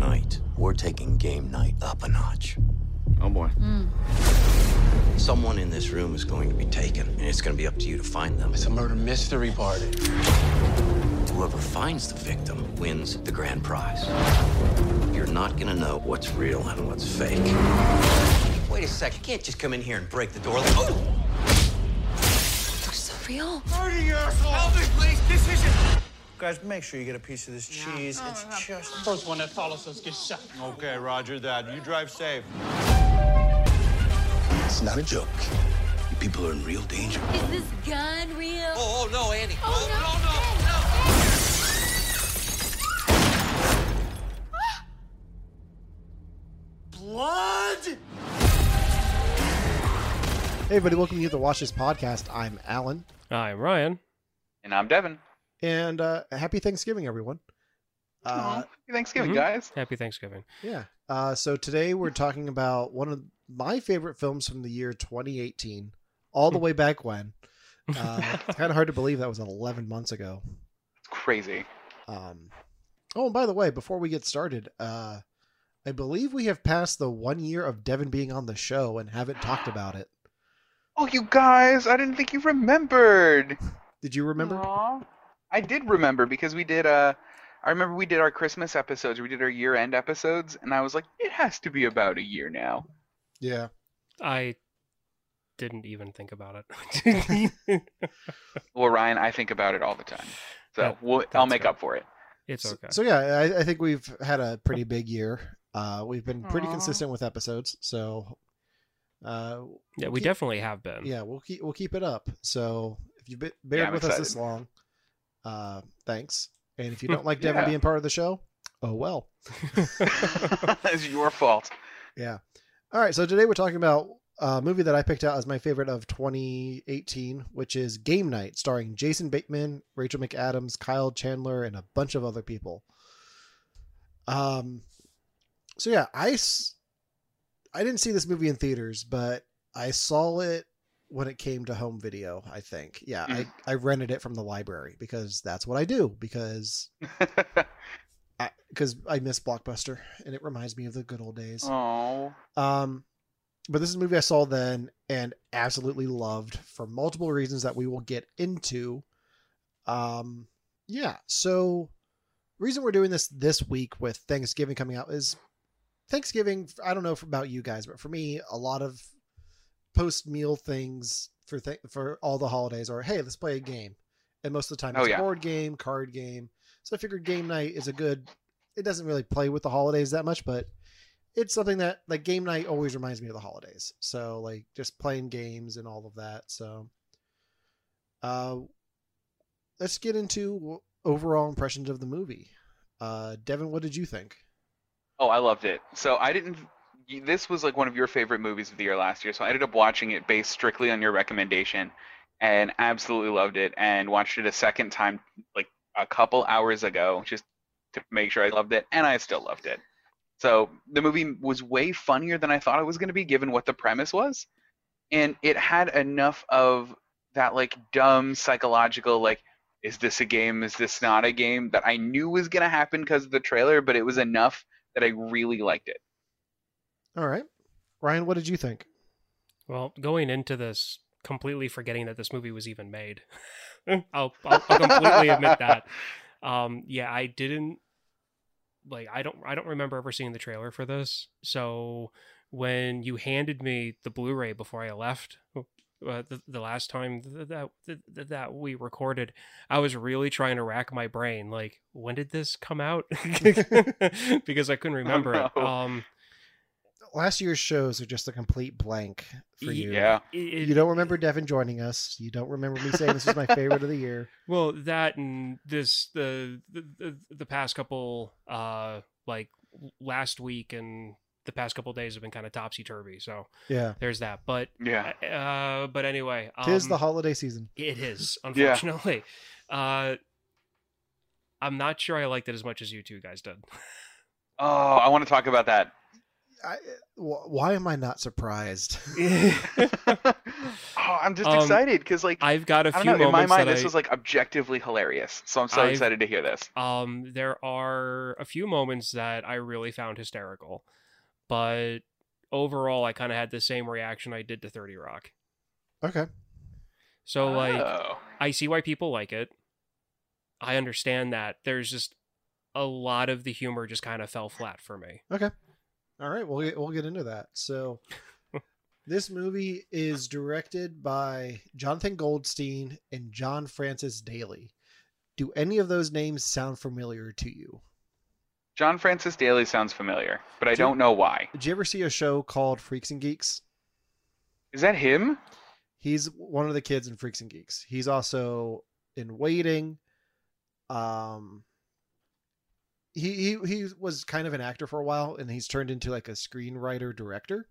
tonight, we're taking game night up a notch. Oh boy. Hmm. Someone in this room is going to be taken, and it's going to be up to you to find them. It's a murder mystery party. Whoever finds the victim wins the grand prize. You're not going to know what's real and what's fake. Wait a sec. You can't just come in here and break the door. Like, oh! Looks so real. Guys, make sure you get a piece of this cheese. Oh, it's just. First one that follows us gets shot. Okay, Roger that. You drive safe. It's not a joke. You people are in real danger. Is this gun real? Oh, oh, no, Andy. Oh, no, oh, no, no. Blood! Hey, everybody, welcome to the Watch This podcast. I'm Allen, I'm Ryan. And I'm Devon. And uh, happy Thanksgiving, everyone. Uh, Happy Thanksgiving, mhm. guys. Happy Thanksgiving. yeah. Uh, so today we're talking about one of my favorite films from the year 2018, all the way back when. Uh, it's kind of hard to believe that was 11 months ago. It's crazy. Um, oh, and by the way, before we get started, uh, I believe we have passed the one year of Devon being on the show and haven't talked about it. Oh, you guys! I didn't think you remembered. Did you remember? Aw. I did remember because we did. Uh, I remember we did our Christmas episodes. We did our year-end episodes, and I was like, it has to be about a year now. Yeah. I didn't even think about it. Well, Ryan, I think about it all the time, so That- we'll, I'll make fair. up for it. it's So- okay. So, yeah, I, I think we've had a pretty big year. Uh, we've been pretty Aw. consistent with episodes, so uh, yeah, we'll we keep- definitely have been. yeah, we'll keep we'll keep it up. So if you've been bared I'm with us this long, uh, thanks. And if you don't like Devon Yeah. being part of the show, oh well. it's your fault. Yeah. All right. So today we're talking about a movie that I picked out as my favorite of 2018, which is Game Night, starring Jason Bateman, Rachel McAdams, Kyle Chandler, and a bunch of other people. Um. So yeah, I I didn't see this movie in theaters, but I saw it when it came to home video. I think. Yeah, I I rented it from the library because that's what I do because because I, miss Blockbuster and it reminds me of the good old days. oh, Um, but this is a movie I saw then and absolutely loved for multiple reasons that we will get into. Um, yeah. So, reason we're doing this this week with Thanksgiving coming out is Thanksgiving. I don't know about you guys, but for me, a lot of post meal things for th- for all the holidays or hey, let's play a game, and most of the time Oh, it's yeah. a board game, card game. So I figured game night is a good. It doesn't really play with the holidays that much, but it's something that like game night always reminds me of the holidays. So like just playing games and all of that. So uh let's get into overall impressions of the movie. Uh Devon, what did you think? oh, I loved it. So I didn't. This was like one of your favorite movies of the year last year, so I ended up watching it based strictly on your recommendation, and absolutely loved it. And watched it a second time, like a couple hours ago, just to make sure I loved it, and I still loved it. So the movie was way funnier than I thought it was going to be, given what the premise was, and it had enough of that like dumb psychological like, is this a game? Is this not a game? That I knew was going to happen because of the trailer, but it was enough that I really liked it. All right. Ryan, what did you think? Well, going into this, completely forgetting that this movie was even made. I'll, I'll, I'll completely admit that. Um, yeah, I didn't like. I don't. I don't remember ever seeing the trailer for this. So when you handed me the Blu-ray before I left. Uh, the, the last time that, that that we recorded, I was really trying to rack my brain. Like, when did this come out? because I couldn't remember it. no. Um, Last year's shows are just a complete blank for you. Yeah. it- You don't remember Devon joining us. You don't remember me saying this is my favorite of the year. Well, that and this the the the, the past couple uh like last week and the past couple days have been kind of topsy turvy. So Yeah. there's that. But Yeah. uh but anyway, um, Tis the holiday season. it is Yeah. unfortunately. Uh I'm not sure I liked it as much as you two guys did. Oh, I want to talk about that. I, why am I not surprised? oh, I'm just Um, excited because like I've got a I few don't know. In my mind, that this I, was like objectively hilarious. So I'm so I've- excited to hear this. um there are a few moments that I really found hysterical, but overall I kind of had the same reaction I did to 30 Rock. okay. So like oh. I see why people like it. I understand that. There's just a lot of the humor just kind of fell flat for me. All right, we'll get, we'll get into that. So, this movie is directed by Jonathan Goldstein and John Francis Daly. Do any of those names sound familiar to you? John Francis Daly sounds familiar, but I Do you- don't know why. Did you ever see a show called Freaks and Geeks? Is that him? He's one of the kids in Freaks and Geeks. He's also in Waiting. Um, he he he was kind of an actor for a while, and he's turned into like a screenwriter director.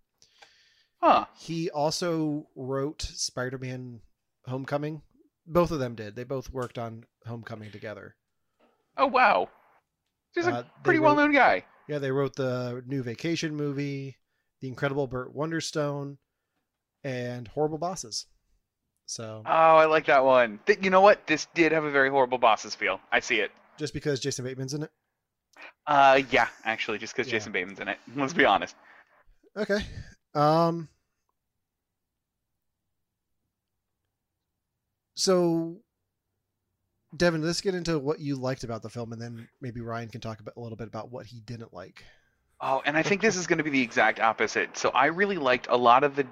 Huh. He also wrote Spider-Man: Homecoming. Both of them did. They both worked on Homecoming together. Oh wow. He's Uh, a they pretty wrote- well-known guy. Yeah, they wrote the new Vacation movie, The Incredible Burt Wonderstone, and Horrible Bosses. So Oh, I like that one. You know what? This did have a very horrible bosses feel. I see it. just because Jason Bateman's in it. Uh, yeah, actually, just because Yeah. Jason Bateman's in it. Let's be honest. Okay. Um So Devon, let's get into what you liked about the film and then maybe Ryan can talk about, a little bit about what he didn't like. Oh, and I think this is going to be the exact opposite. So I really liked a lot of the.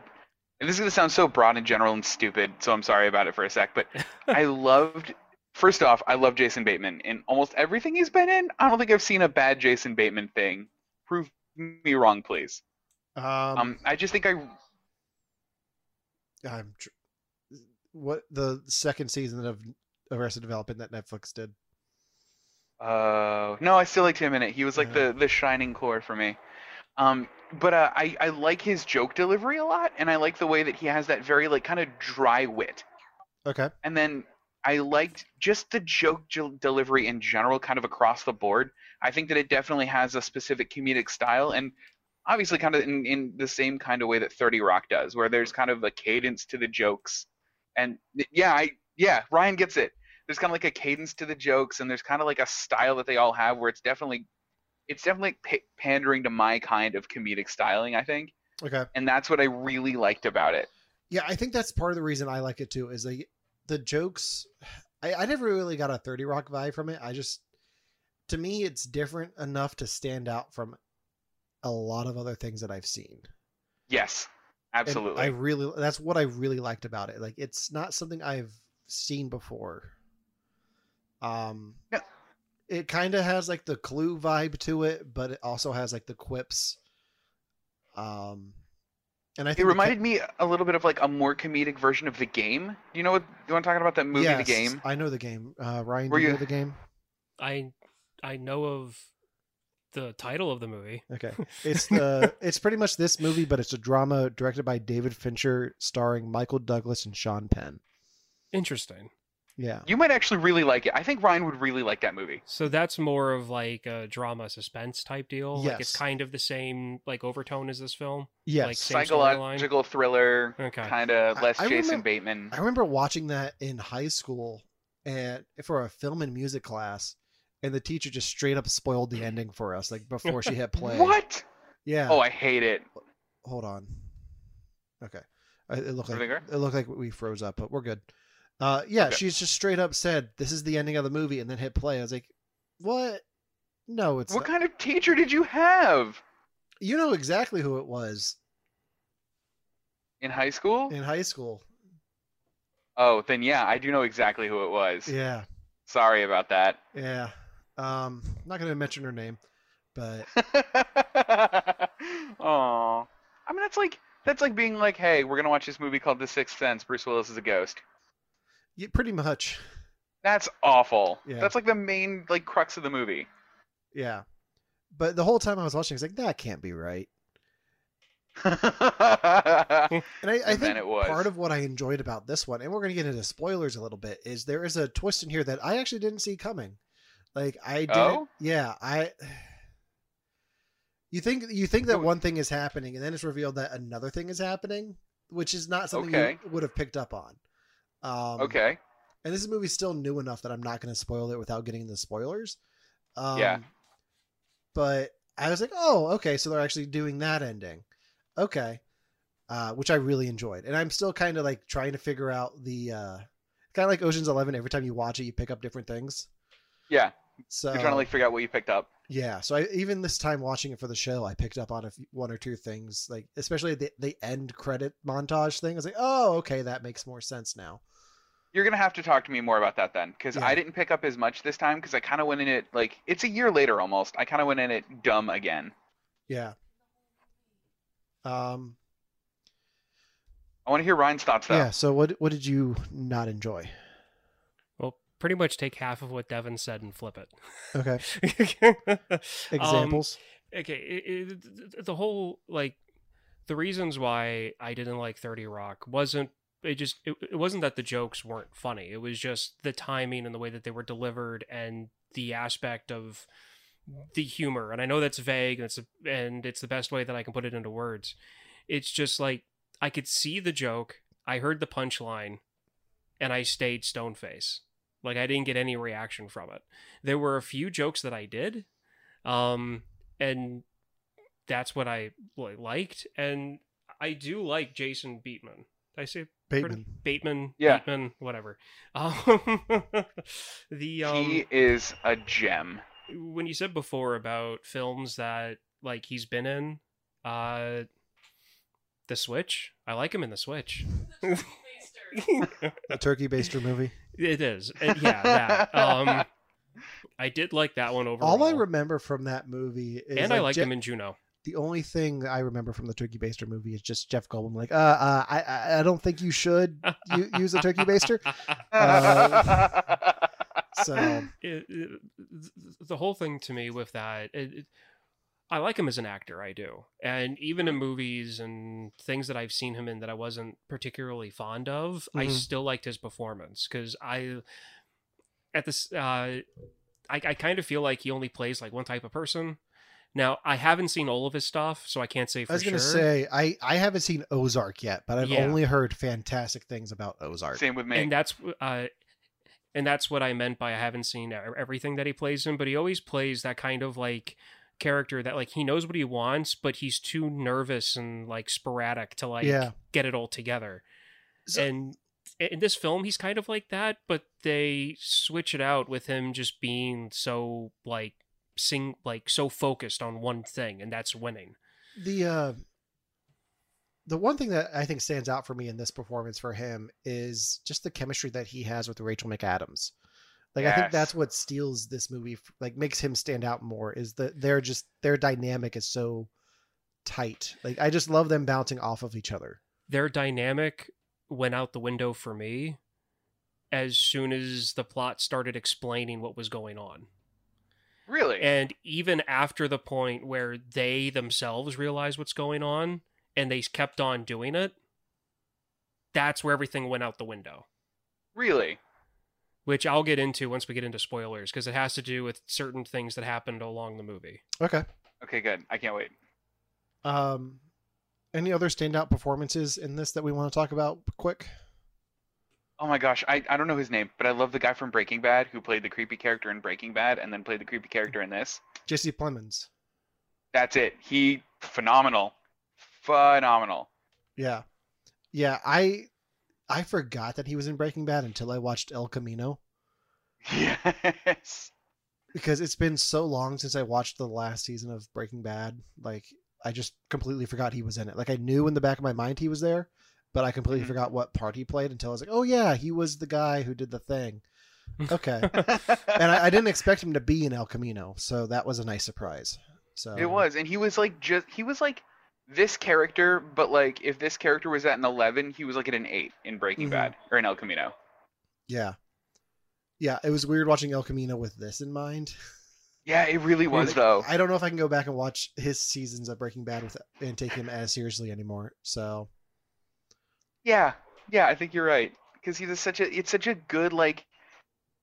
And this is going to sound so broad and general and stupid, so I'm sorry about it for a sec. But I loved. First off, I love Jason Bateman in almost everything he's been in. I don't think I've seen a bad Jason Bateman thing. Prove me wrong, please. Um, Um, I just think I. I'm tr- what the second season of Arrested Development that Netflix did. Uh, no, I still liked him in it. He was like Yeah. the the shining core for me. Um, but uh, I I like his joke delivery a lot, and I like the way that he has that very like kind of dry wit. Okay. And then I liked just the joke delivery in general, kind of across the board. I think that it definitely has a specific comedic style, and obviously, kind of in, in the same kind of way that 30 Rock does, where there's kind of a cadence to the jokes. And yeah, I yeah, Ryan gets it. There's kind of like a cadence to the jokes, and there's kind of like a style that they all have, where it's definitely it's definitely pa- pandering to my kind of comedic styling, I think, Okay. and that's what I really liked about it. Yeah, I think that's part of the reason I like it too. Is like the jokes. I, I never really got a Thirty Rock vibe from it. I just, to me, it's different enough to stand out from a lot of other things that I've seen. Yes, And absolutely. I really, that's what I really liked about it. Like, it's not something I've seen before. Um, Yeah. it kind of has like the Clue vibe to it, but it also has like the quips. Um, and I think It the ca- reminded me a little bit of like a more comedic version of the game. You know what? You want to talk about that movie, The Yes, Game? I know the game. Uh, Ryan, Were do you you- know the game? I I know of the title of the movie. Okay, it's the it's pretty much this movie, but it's a drama directed by David Fincher, starring Michael Douglas and Sean Penn. Interesting. Yeah, You might actually really like it. I think Ryan would really like that movie. So that's more of like a drama suspense type deal. Like it's kind of the same like overtone as this film. yes. Like same storyline. Psychological thriller, Okay. kind of I- less I Jason remember- Bateman. I remember watching that in high school, and for a film and music class, and the teacher just straight up spoiled the ending for us, like before she hit play. What? Yeah. Oh, I hate it. hold on. Okay, it looked like it looked like we froze up, but we're good. Uh, yeah, Okay. she's just straight up said, "This is the ending of the movie," and then hit play. I was like, "What? No, it's What not. kind of teacher did you have You know exactly who it was in high school? in high school. Oh, then yeah, I do know exactly who it was. Yeah, Sorry about that. yeah. Um, I'm not gonna mention her name, but Oh, I mean, that's like that's like being like, hey, we're gonna watch this movie called The Sixth Sense. Bruce Willis is a ghost. Yeah, pretty much. That's awful. Yeah. That's like the main like crux of the movie. Yeah, but the whole time I was watching, I was like, "That can't be right." and I, I And think it was. part of what I enjoyed about this one, and we're going to get into spoilers a little bit, is there is a twist in here that I actually didn't see coming. Like I didn't. Oh? Yeah, I. You think you think that one thing is happening, and then it's revealed that another thing is happening, which is not something Okay. you would have picked up on. Um, Okay. And this movie's still new enough that I'm not going to spoil it without getting the spoilers. Um, Yeah. But I was like, oh, okay, so they're actually doing that ending. Okay. Uh, which I really enjoyed. And I'm still kind of like trying to figure out the uh, kind of like Ocean's Eleven. Every time you watch it, you pick up different things. Yeah. So You're trying to like figure out what you picked up. yeah, so I, even this time watching it for the show, I picked up on a few, one or two things, like especially the the end credit montage thing. I was like, oh, okay, that makes more sense now. You're gonna have to talk to me more about that then, because Yeah. I didn't pick up as much this time because I kind of went in it like it's a year later almost. I kind of went in it dumb again. Yeah. Um. I want to hear Ryan's thoughts though. Yeah. So what what did you not enjoy? Well, pretty much take half of what Devon said and flip it. Okay. Um, Examples. okay, it, it, the whole like the reasons why I didn't like Thirty Rock wasn't it just it, it wasn't that the jokes weren't funny. It was just the timing and the way that they were delivered and the aspect of the humor. And I know that's vague and it's a, and it's the best way that I can put it into words. It's just like I could see the joke, I heard the punchline, and I stayed stone face. Like I didn't get any reaction from it. There were a few jokes that I did, um, and that's what I liked. And I do like Jason Bateman. Did I say Bateman. Bateman? Yeah. Bateman, whatever. Um, the um, he is a gem. when you said before about films that like he's been in, uh, the Switch. I like him in the Switch. A turkey baster movie. It is, Uh, yeah. That. Um, I did like that one overall. All I remember from that movie is and I like, liked Je- him in Juno. The only thing I remember from the turkey baster movie is just Jeff Goldblum like, uh, uh I- I I don't think you should u- use a turkey baster. Uh, So it, it- the whole thing to me with that it, it- i like him as an actor i do and even in movies and things that i've seen him in that i wasn't particularly fond of i Mhm. still liked his performance because i at this uh I, I kind of feel like he only plays like one type of person now i haven't seen all of his stuff so i can't say for I was gonna sure say I I haven't seen Ozark yet, but I've Yeah. only heard fantastic things about Ozark. Same with me. and that's uh and that's what i meant by i haven't seen everything that he plays in but he always plays that kind of like character that like he knows what he wants but he's too nervous and like sporadic to like Yeah. get it all together So- and in this film he's kind of like that but they switch it out with him just being so like sing like so focused on one thing and that's winning the uh the one thing that I think stands out for me in this performance for him is just the chemistry that he has with Rachel McAdams. Like I think that's what steals this movie, like makes him stand out more. Is that they're just their dynamic is so tight. Like I just love them bouncing off of each other. their dynamic went out the window for me as soon as the plot started explaining what was going on. Really? And even after the point where they themselves realized what's going on and they kept on doing it, that's where everything went out the window. really? Which I'll get into once we get into spoilers because it has to do with certain things that happened along the movie. Okay. Okay, good. I can't wait. Um, any other standout performances in this that we want to talk about quick? Oh my gosh, I, I don't know his name, but I love the guy from Breaking Bad who played the creepy character in Breaking Bad and then played the creepy character in this. Jesse Plemons. That's it. He phenomenal. Phenomenal. Yeah. Yeah, I I forgot that he was in Breaking Bad until I watched El Camino Yes. because it's been so long since I watched the last season of Breaking Bad. Like I just completely forgot he was in it. Like I knew in the back of my mind he was there, but I completely Mhm. forgot what part he played until I was like, "Oh yeah, he was the guy who did the thing." Okay. and I, I didn't expect him to be in El Camino, so that was a nice surprise. So It was, and he was like just he was like this character, but like if this character was at an eleven, he was like at an eight in Breaking Mhm. Bad or in El Camino. Yeah. Yeah, it was weird watching El Camino with this in mind. Yeah, it really was though. I don't know if I can go back and watch his seasons of Breaking Bad with and take him as seriously anymore. So Yeah, yeah, I think you're right because he's a, such a it's such a good like.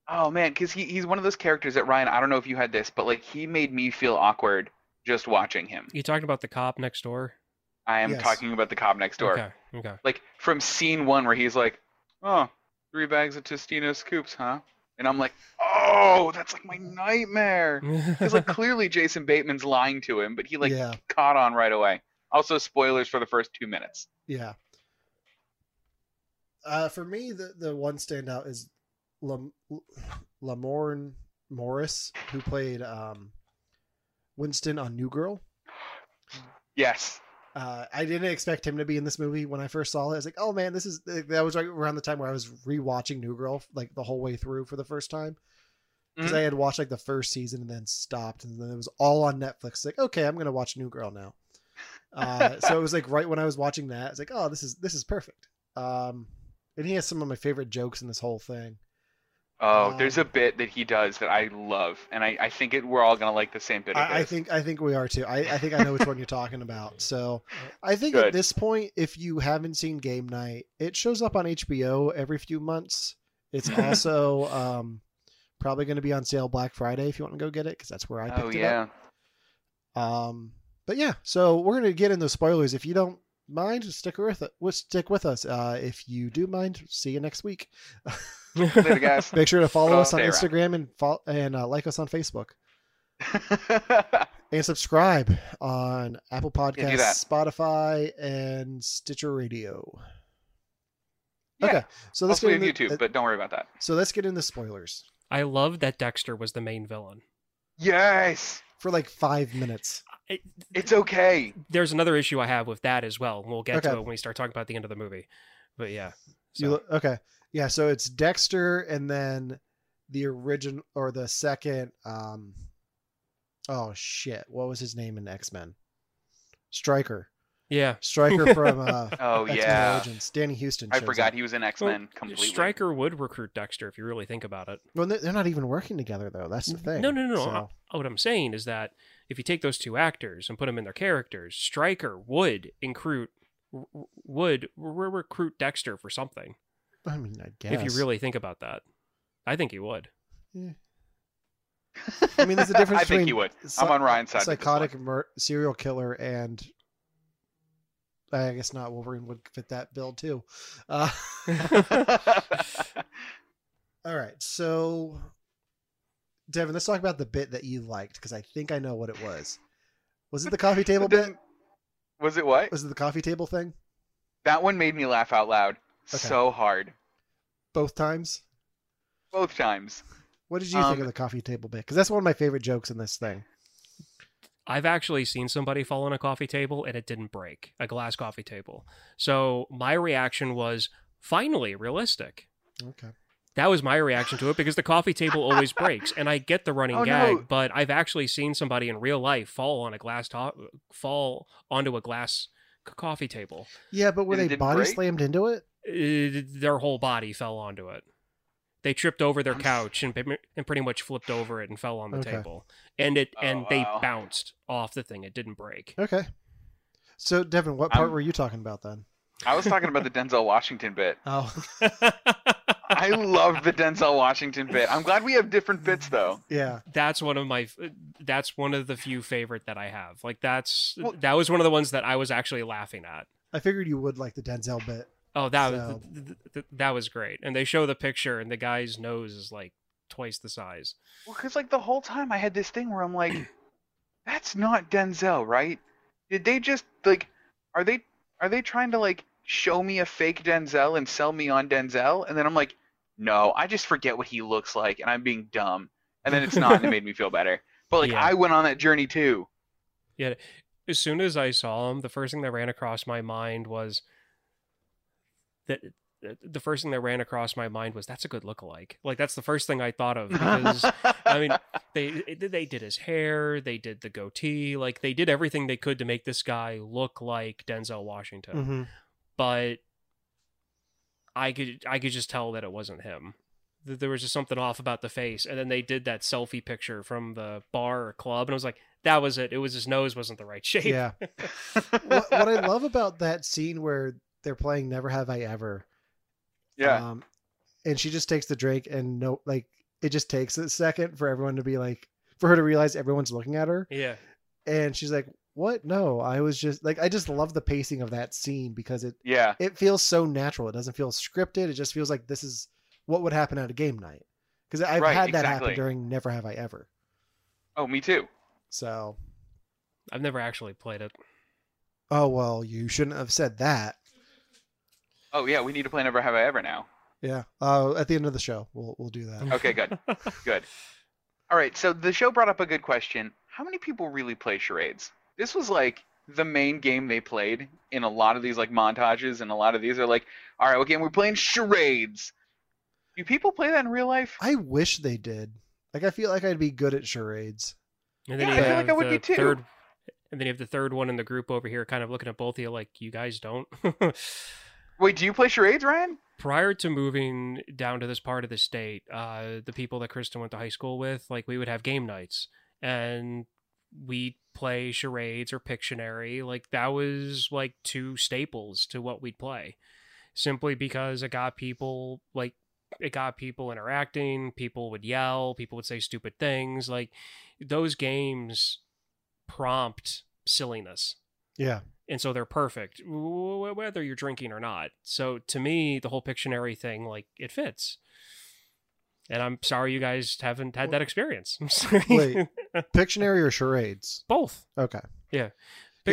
Oh man, because he, he's one of those characters that Ryan. I don't know if you had this, but like he made me feel awkward just watching him. You talking about the cop next door? I am Yes. talking about the cop next door. Okay. Okay. Like from scene one where he's like, "Oh, three bags of Tostino scoops, huh?" And I'm like, "Oh, that's like my nightmare." Because like clearly Jason Bateman's lying to him, but he like yeah, caught on right away. Also, spoilers for the first two minutes. yeah. Uh, for me, the the one standout is Lam- Lamorne Morris, who played um, Winston on New Girl. Yes. Uh, I didn't expect him to be in this movie when I first saw it. I was like, "Oh man, this is." That was right around the time where I was rewatching New Girl, like the whole way through for the first time, because Mhm. I had watched like the first season and then stopped, and then it was all on Netflix. Like, okay, I'm gonna watch New Girl now. Uh, so it was like right when I was watching that, it's like, oh, this is this is perfect. Um, and he has some of my favorite jokes in this whole thing. Oh, there's a Um, bit that he does that I love, and I, I think it, we're all gonna like the same bit of I, I think I think we are too. I, I think I know which one you're talking about. So I think Good. at this point, if you haven't seen Game Night, it shows up on HBO every few months. It's also um, probably going to be on sale Black Friday if you want to go get it because that's where I picked it up. Oh it yeah. up. Um, but yeah, so we're going to get into spoilers. If you don't mind, stick with it. We'll stick with us. Uh, if you do mind, see you next week. Later, guys. Make sure to follow Well, us on stay around. Instagram and follow, and uh, like us on Facebook. and subscribe on Apple Yeah, Podcasts, that. Spotify, and Stitcher Radio. Yeah. Okay, so let's Also, we get into, YouTube, uh, but don't worry about that. so let's get into spoilers I love that Dexter was the main villain. Yes, for like five minutes. It, it's okay. there's another issue I have with that as well. We'll get to it when we start talking about the end of the movie. But yeah. So, look, okay, yeah. So it's Dexter, and then the original or the second. Um, oh shit! What was his name in X Men? Stryker. yeah. Stryker from uh, Oh X Men yeah, Origins. Danny Huston. I forgot up. he was in X Men completely. Stryker would recruit Dexter if you really think about it. Well, they're they're not even working together though. That's the thing. No, no, no, no. So- Uh, What I'm saying is that if you take those two actors and put them in their characters, Stryker would recruit r- r- would recruit Dexter for something. I mean, I guess If you really think about that, I think he would. Yeah. I mean, there's a difference I think he would. I'm on Ryan's side. with this one. psychotic mur- serial killer and I guess not Wolverine would fit that bill too. Uh, all right, so Devon, let's talk about the bit that you liked because I think I know what it was. Was it the coffee table bit? Was it what? Was it the coffee table thing? That one made me laugh out loud Okay. so hard Both times. both times. What did you think Um, of the coffee table bit? Because that's one of my favorite jokes in this thing. I've actually seen somebody fall on a coffee table and it didn't break, a glass coffee table. So my reaction was finally realistic. Okay. That was my reaction to it because the coffee table always breaks, and I get the running Oh, gag, no. but I've actually seen somebody in real life fall on a glass top, fall onto a glass c- coffee table. Yeah, but were And they body break? slammed into it? Uh, their whole body fell onto it. They tripped over their couch and, and pretty much flipped over it and fell on the Okay. table, and it Oh, and they wow. bounced off the thing. It didn't break. Okay. So, Devon, what part I'm- were you talking about then? I was talking about the Denzel Washington bit. Oh, I love the Denzel Washington bit. I'm glad we have different bits though. yeah. that's one of my that's one of the few favorite that I have. Like that's Well- that was one of the ones that I was actually laughing at. I figured you would like the Denzel bit. Oh, that So- was th- th- th- that was great. And they show the picture, and the guy's nose is like twice the size. Well, because like the whole time I had this thing where I'm like, that's not Denzel, right? Did they just like, are they are they trying to like show me a fake Denzel and sell me on Denzel? And then I'm like, no, I just forget what he looks like, and I'm being dumb. And then it's not, and it made me feel better. But like, Yeah. I went on that journey too. Yeah. As soon as I saw him, the first thing that ran across my mind was that the first thing that ran across my mind was that's a good lookalike. Like that's the first thing I thought of because I mean, they they did his hair, they did the goatee, like they did everything they could to make this guy look like Denzel Washington. Mm-hmm. But I could I could just tell that it wasn't him. That there was just something off about the face, and then they did that selfie picture from the bar or club, and I was like, that was it. It was his nose wasn't the right shape. Yeah. what, what I love about that scene where they're playing Never Have I Ever. yeah. Um, and she just takes the drink and no, like, it just takes a second for everyone to be like, for her to realize everyone's looking at her. yeah. and she's like, "What? No, I was just like I just love the pacing of that scene because it Yeah. it feels so natural. It doesn't feel scripted. It just feels like this is what would happen at a game night. Because I've Right, had that exactly. happen during Never Have I Ever. Oh, me too. So, I've never actually played it. oh well, you shouldn't have said that. Oh yeah, we need to play Never Have I Ever now. Yeah. Uh, at the end of the show, we'll we'll do that. Okay, good. Good. All right, so the show brought up a good question. How many people really play charades? This was like the main game they played in a lot of these like montages and a lot of these are like, all right, okay, we're playing charades. Do people play that in real life? I wish they did. Like I feel like I'd be good at charades. And then Yeah, you I feel have like I would the be too. third, and then you have the third one in the group over here, kind of looking at both of you like you guys don't. Wait, do you play charades, Ryan? Prior to moving down to this part of the state, uh, the people that Kristen went to high school with, like we would have game nights, and we'd play charades or Pictionary. Like that was like two staples to what we'd play, simply because it got people like it got people interacting. People would yell. People would say stupid things. Like those games prompt silliness Yeah. and so they're perfect whether you're drinking or not so to me the whole pictionary thing like it fits and i'm sorry you guys haven't had that experience I'm sorry. Wait. Pictionary or charades? both Okay. Yeah. You-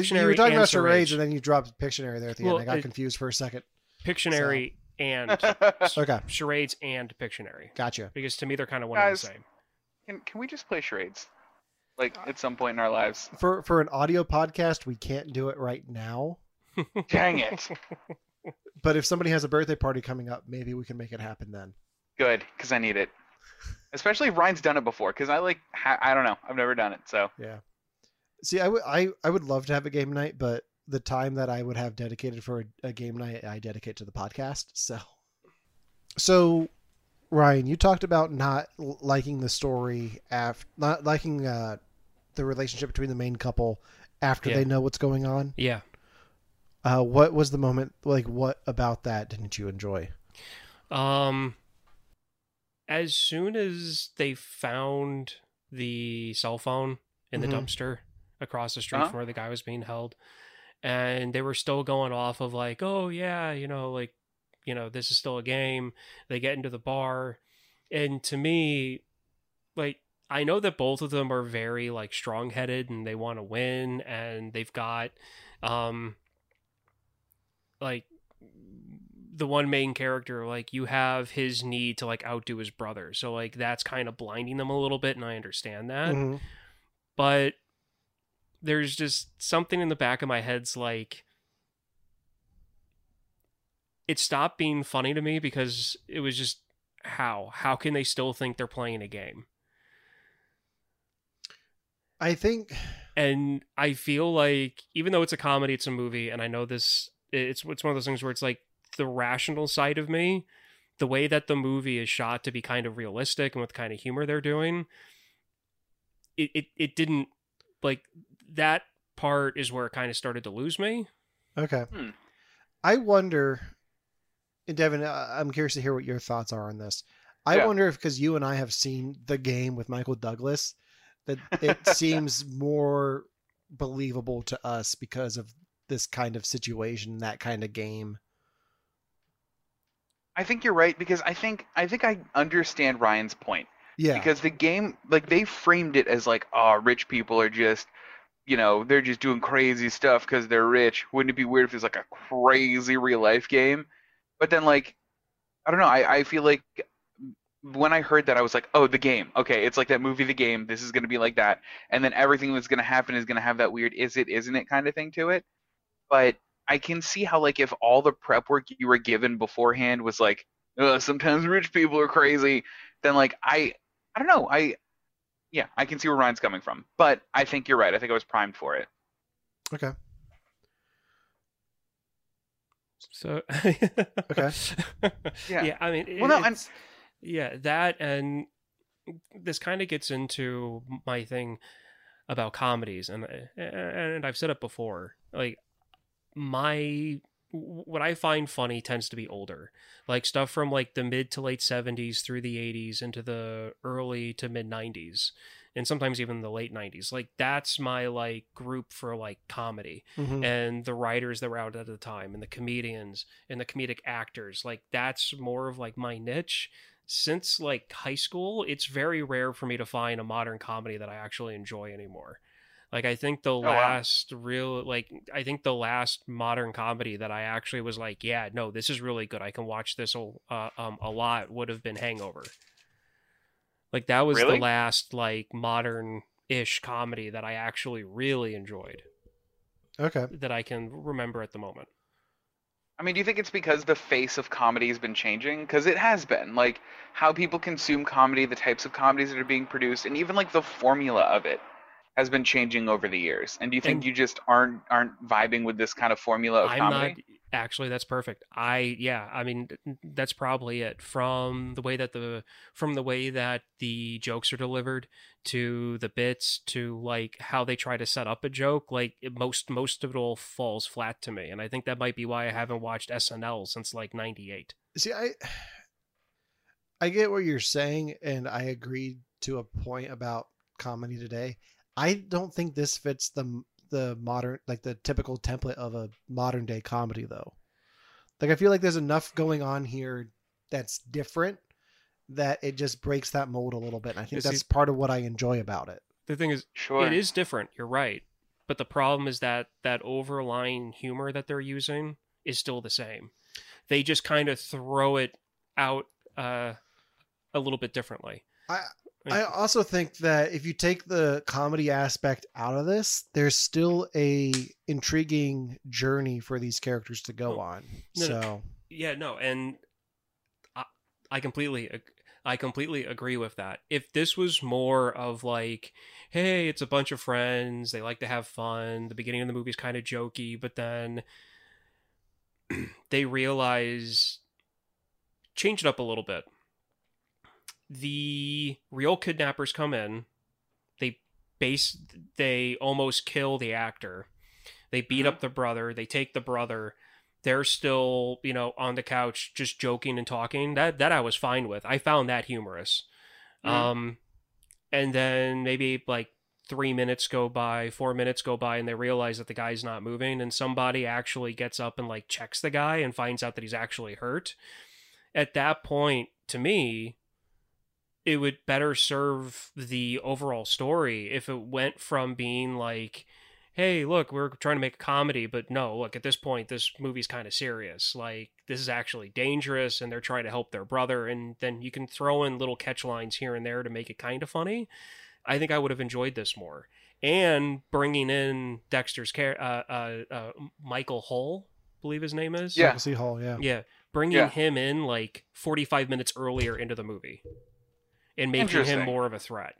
Pictionary You were talking and about charades, charades. and then you dropped Pictionary there at the Well, end. I got it- confused for a second. pictionary and Okay. charades and pictionary Gotcha. because to me they're kind of one and the same Can can we just play charades? Like uh, at some point in our lives. For for an audio podcast, we can't do it right now. Dang it. But if somebody has a birthday party coming up, maybe we can make it happen then. Good, because I need it. Especially if Ryan's done it before, because I like ha- I don't know, I've never done it, so Yeah. See, I would I I would love to have a game night, but the time that I would have dedicated for a, a game night, I dedicate to the podcast. So, so Ryan, you talked about not liking the story after not liking uh, the relationship between the main couple after Yeah. they know what's going on. yeah Uh, what was the moment like? What about that didn't you enjoy? Um, as soon as they found the cell phone in the Mhm. dumpster across the street Uh-huh. from where the guy was being held, and they were still going off of like, oh yeah, you know, like, you know, this is still a game. They get into the bar, and to me, like. I know that both of them are very like strong-headed and they want to win and they've got um like the one main character like you have his need to like outdo his brother. So like that's kind of blinding them a little bit and i understand that. Mhm. but there's just something in the back of my head's like it stopped being funny to me because it was just how? How can they still think they're playing a game? I think and I feel like even though it's a comedy, it's a movie, and I know this it's it's one of those things where it's like the rational side of me, the way that the movie is shot to be kind of realistic and with kind of humor they're doing, it it, it didn't like that part is where it kind of started to lose me. okay. Hmm. I wonder, and Devon, I- I'm curious to hear what your thoughts are on this. I Yeah. wonder if because you and I have seen the game with Michael Douglas, that it seems more believable to us because of this kind of situation, that kind of game. I think you're right because I think I think I understand Ryan's point. Yeah, Because the game like they framed it as like, oh, rich people are just you know, they're just doing crazy stuff because they're rich. Wouldn't it be weird if it was like a crazy real life game? But then like I don't know, I, I feel like when I heard that I was like, oh the game. Okay, it's like that movie The Game, this is gonna be like that. And then everything that's gonna happen is gonna have that weird is it, isn't it kind of thing to it. But I can see how like if all the prep work you were given beforehand was like, Ugh, sometimes rich people are crazy, then like I I don't know, I yeah, I can see where Ryan's coming from. But I think you're right. I think I was primed for it. okay, So Okay. Yeah. yeah, I mean, Well, no, and- it's- yeah, that and this kind of gets into my thing about comedies, and and I've said it before. Like my what I find funny tends to be older, like stuff from like the mid to late seventies through the eighties into the early to mid nineties. and sometimes even the late 90s. Like that's my like group for like comedy Mhm. and the writers that were out at the time and the comedians and the comedic actors. Like that's more of like my niche. Since like high school, it's very rare for me to find a modern comedy that I actually enjoy anymore. Like I think the wow. last real like I think the last modern comedy that I actually was like, yeah, no, this is really good. I can watch this a- uh, um a lot would have been Hangover. Like that was Really? the last like modern ish comedy that I actually really enjoyed Okay. that I can remember at the moment. I mean, do you think it's because the face of comedy has been changing? Because it has been. Like how people consume comedy, the types of comedies that are being produced, and even like the formula of it has been changing over the years. And do you think And- you just aren't aren't vibing with this kind of formula of I'm comedy? not actually that's perfect. I yeah, I mean that's probably it from the way that the from the way that the jokes are delivered to the bits to like how they try to set up a joke like it, most most of it all falls flat to me and I think that might be why I haven't watched SNL since like 98. See, I I get what you're saying, and I agree to a point about comedy today. I don't think this fits the the modern, like the typical template of a modern day comedy, though. Like, I feel like there's enough going on here that's different that it just breaks that mold a little bit. And I think You see- that's part of what I enjoy about it. The thing is Sure. It is different. You're right. But the problem is that that overlying humor that they're using is still the same. They just kind of throw it out uh, a little bit differently. I I also think that if you take the comedy aspect out of this, there's still a intriguing journey for these characters to go Oh, on. no, no. so Yeah, no, and I, I completely I completely agree with that. If this was more of like, hey, it's a bunch of friends, they like to have fun. The beginning of the movie is kind of jokey, but then they realize change it up a little bit. The real kidnappers come in. They base they almost kill the actor. They beat up the brother. They take the brother. They're still, you know, on the couch just joking and talking. That that I was fine with. I found that humorous. Mhm. Um and then maybe like 3 minutes go by, 4 minutes go by and they realize that the guy's not moving and somebody actually gets up and like checks the guy and finds out that he's actually hurt. At that point, to me, it would better serve the overall story if it went from being like hey look we're trying to make a comedy but no look at this point this movie's kind of serious like this is actually dangerous and they're trying to help their brother and then you can throw in little catch lines here and there to make it kind of funny i think i would have enjoyed this more and bringing in dexter's care uh, uh, uh, michael hall I believe his name is Yeah. Michael C. Hall, yeah. yeah, bringing Yeah. him in like 45 minutes earlier into the movie and making him more of a threat.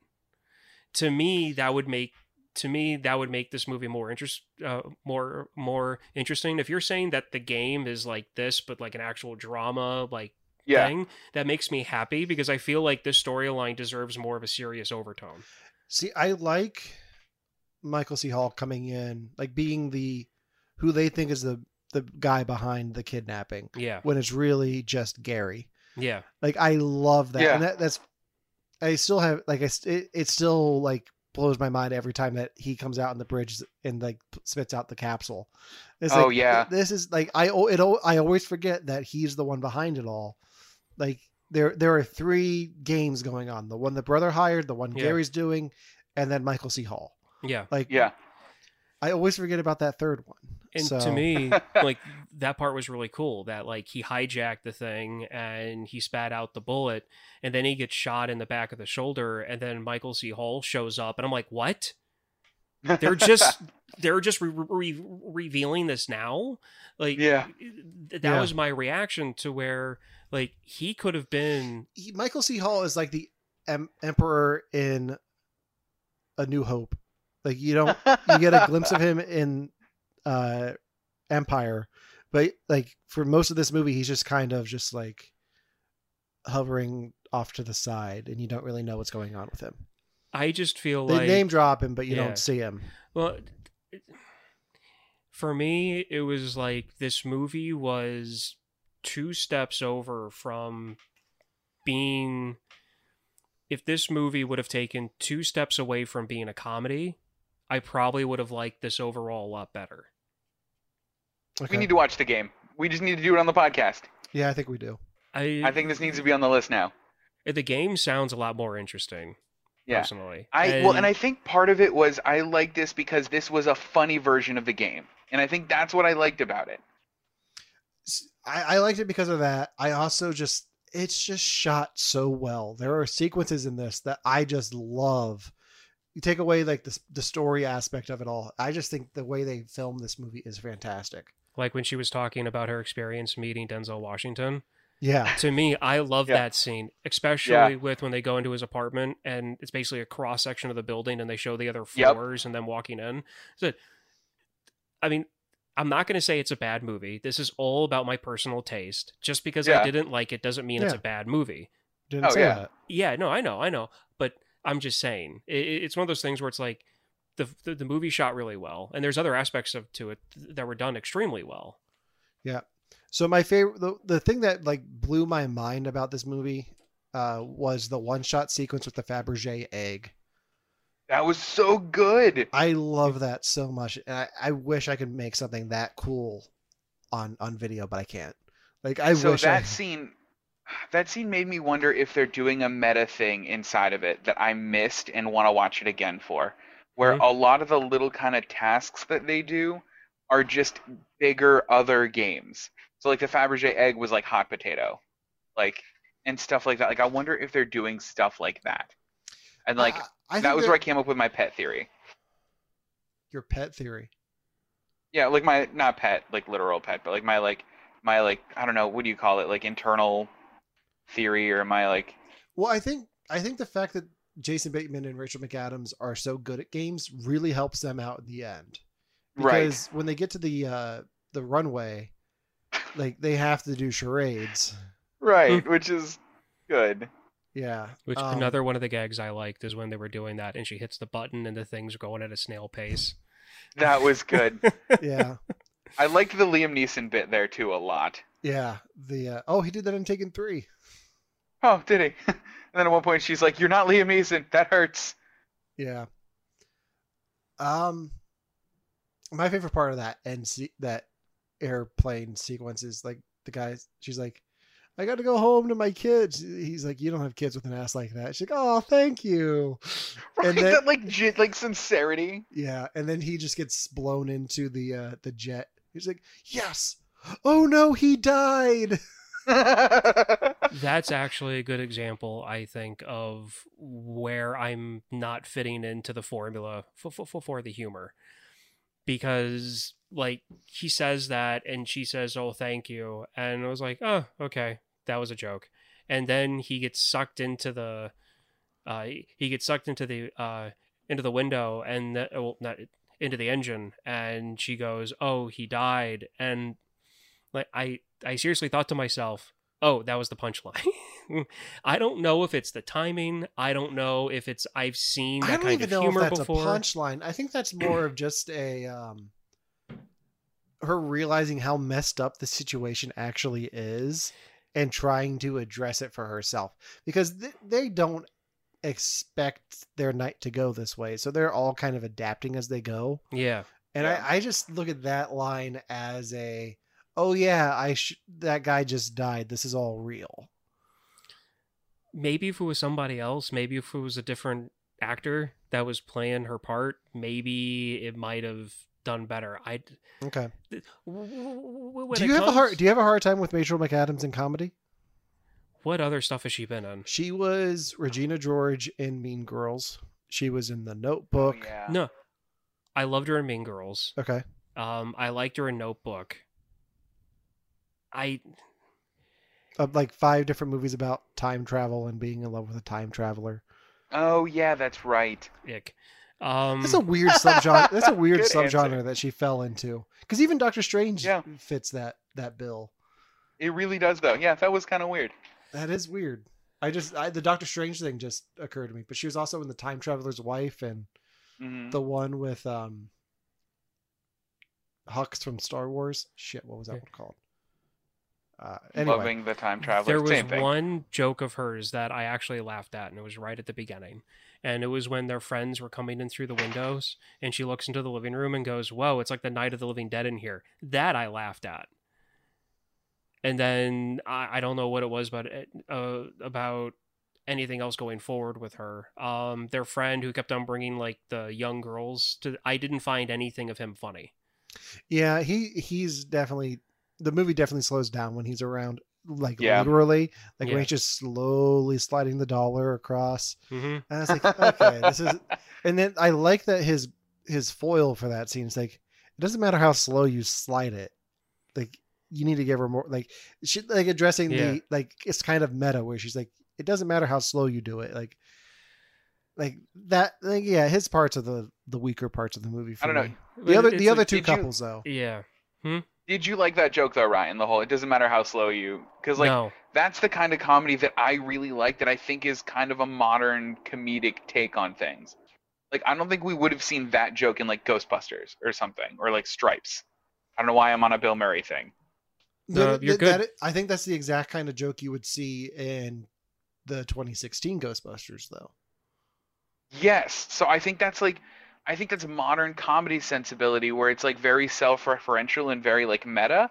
To me, that would make to me that would make this movie more interest uh, more more interesting. If you're saying that the game is like this but like an actual drama like yeah. thing, that makes me happy because I feel like this storyline deserves more of a serious overtone. See, I like Michael C. Hall coming in, like being the who they think is the the guy behind the kidnapping Yeah. when it's really just Gary. Yeah. Like I love that, Yeah. and that, that's I still have like I st- it, it still like blows my mind every time that he comes out on the bridge and like spits out the capsule. It's Oh, like, yeah. this is like I o- it o- I always forget that he's the one behind it all. Like there there are three games going on: the one the brother hired, the one Yeah. Gary's doing, and then Michael C. Hall. Yeah. Like Yeah. I always forget about that third one. And so, to me, like that part was really cool. That like he hijacked the thing and he spat out the bullet, and then he gets shot in the back of the shoulder, and then Michael C. Hall shows up, and I'm like, what? They're just they're just re- re- revealing this now. Like, Yeah. th- that Yeah. was my reaction to where like he could have been. he, Michael C. Hall is like the em- emperor in A New Hope. Like you don't you get a glimpse of him in uh Empire, but like for most of this movie, he's just kind of just like hovering off to the side, and you don't really know what's going on with him. I just feel They like name drop him, but you Yeah. don't see him. Well, for me, it was like this movie was two steps over from being if this movie would have taken two steps away from being a comedy, I probably would have liked this overall a lot better. Okay. We need to watch the game. We just need to do it on the podcast. Yeah, I think we do. I I think this needs to be on the list now. the game sounds a lot more interesting. Yeah. Personally, I well, and I think part of it was I liked this because this was a funny version of the game, and I think that's what I liked about it. I, I liked it because of that. I also just it's just shot so well. There are sequences in this that I just love. You take away like the the story aspect of it all. I just think the way they film this movie is fantastic. like when she was talking about her experience meeting Denzel Washington. Yeah, To me, I love Yeah. that scene, especially with when they go into his apartment and it's basically a cross section of the building and they show the other Yep. floors and then walking in. So, I mean, I'm not going to say it's a bad movie. This is all about my personal taste. Just because I didn't like it doesn't mean it's a bad movie. didn't Oh, say yeah. that. Yeah, no, I know, I know, but I'm just saying it, it's one of those things where it's like the, the the movie shot really well, and there's other aspects of to it that were done extremely well. Yeah. So my favorite, the, the thing that like blew my mind about this movie uh, was the one shot sequence with the Fabergé egg. That was so good. I love that so much, and I, I wish I could make something that cool on on video, but I can't. Like I so wish that I, scene, that scene made me wonder if they're doing a meta thing inside of it that I missed and want to watch it again for, where Mhm. a lot of the little kind of tasks that they do are just bigger other games. So like the Fabergé egg was like hot potato, like and stuff like that. Like I wonder if they're doing stuff like that. And like I that was that- where I came up with my pet theory. your pet theory. Yeah, like my not pet, like literal pet, but like my like my like I don't know, what do you call it? Like internal theory or am I like Well, I think I think the fact that Jason Bateman and Rachel McAdams are so good at games really helps them out in the end. Right. Because when they get to the uh the runway, like they have to do charades. Right, which is good. Yeah. Which Um, another one of the gags I liked is when they were doing that and she hits the button and the thing's are going at a snail pace. That was good. Yeah. I liked the Liam Neeson bit there too a lot. Yeah. The uh, oh, he did that in Taken Three. Oh, did he? and then at one point she's like, "You're not Liam Neeson. That hurts." Yeah. Um, my favorite part of that and se- that airplane sequence is like the guy. She's like, "I got to go home to my kids." He's like, "You don't have kids with an ass like that." She's like, "Oh, thank you." Right, And then- that like like sincerity. Yeah, and then he just gets blown into the uh the jet. He's like, "Yes." Oh no, he died. That's actually a good example, I think, of where I'm not fitting into the formula for, for, for the humor. Because, like, he says that and she says, oh, thank you. And I was like, oh, okay, that was a joke. And then he gets sucked into the. Uh, he gets sucked into the uh, into the window and the, well, not into the engine, and she goes, "Oh, he died." And like I, I seriously thought to myself, oh, that was the punchline. I don't know if it's the timing. I don't know if it's I've seen I that don't kind even of know if humor that's before. a punchline. I think that's more of just a um her realizing how messed up the situation actually is and trying to address it for herself because th- they don't expect their night to go this way. So they're all kind of adapting as they go. Yeah, And Yeah. I, I just look at that line as a, oh yeah, I sh- that guy just died. This is all real. maybe if it was somebody else, maybe if it was a different actor that was playing her part, maybe it might have done better. I. Okay. When do it you have a hard? Do you have a hard time with Rachel McAdams in comedy? What other stuff has she been in? She was Regina George in Mean Girls. She was in The Notebook. Oh, yeah. No, I loved her in Mean Girls. Okay. Um, I liked her in Notebook. I Of like five different movies about time travel and being in love with a time traveler. Oh yeah, that's right. ick. Um, That's a weird subgenre. That's a weird Good answer. that she fell into. Because even Doctor Strange Yeah. fits that that bill. It really does though. Yeah, that was kind of weird. That is weird. I just I, the Doctor Strange thing just occurred to me. But she was also in the Time Traveler's Wife and hmm the one with um Hux from Star Wars. Shit, what was that Yeah. one called? Uh, anyway, Loving the time traveler. There was Same thing. one joke of hers that I actually laughed at, and it was right at the beginning. And it was when their friends were coming in through the windows, and she looks into the living room and goes, "Whoa, it's like the Night of the Living Dead in here." That I laughed at. And then I, I don't know what it was, but it, uh, about anything else going forward with her. Um, their friend who kept on bringing like the young girls to. I didn't find anything of him funny. yeah, he he's definitely the movie definitely slows down when he's around, like Yeah. literally, like Yeah. when he's just slowly sliding the dollar across. Mm-hmm. And I was like, okay, this is. And then I like that his his foil for that scene is like, it doesn't matter how slow you slide it, like you need to give her more like she like addressing Yeah. the like it's kind of meta where she's like, it doesn't matter how slow you do it, like. Like that, like yeah, his parts are the the weaker parts of the movie. For I don't know. me. The other the other two did you- couples though. Yeah. Did you like that joke though, Ryan? The whole it doesn't matter how slow you, because like no. that's the kind of comedy that I really like. That I think is kind of a modern comedic take on things. Like I don't think we would have seen that joke in like Ghostbusters or something, or like Stripes. I don't know why I'm on a Bill Murray thing. No, Th- uh, you're th- that- good. I think that's the exact kind of joke you would see in the 2016 Ghostbusters, though. Yes. So I think that's like I think that's modern comedy sensibility where it's like very self-referential and very like meta.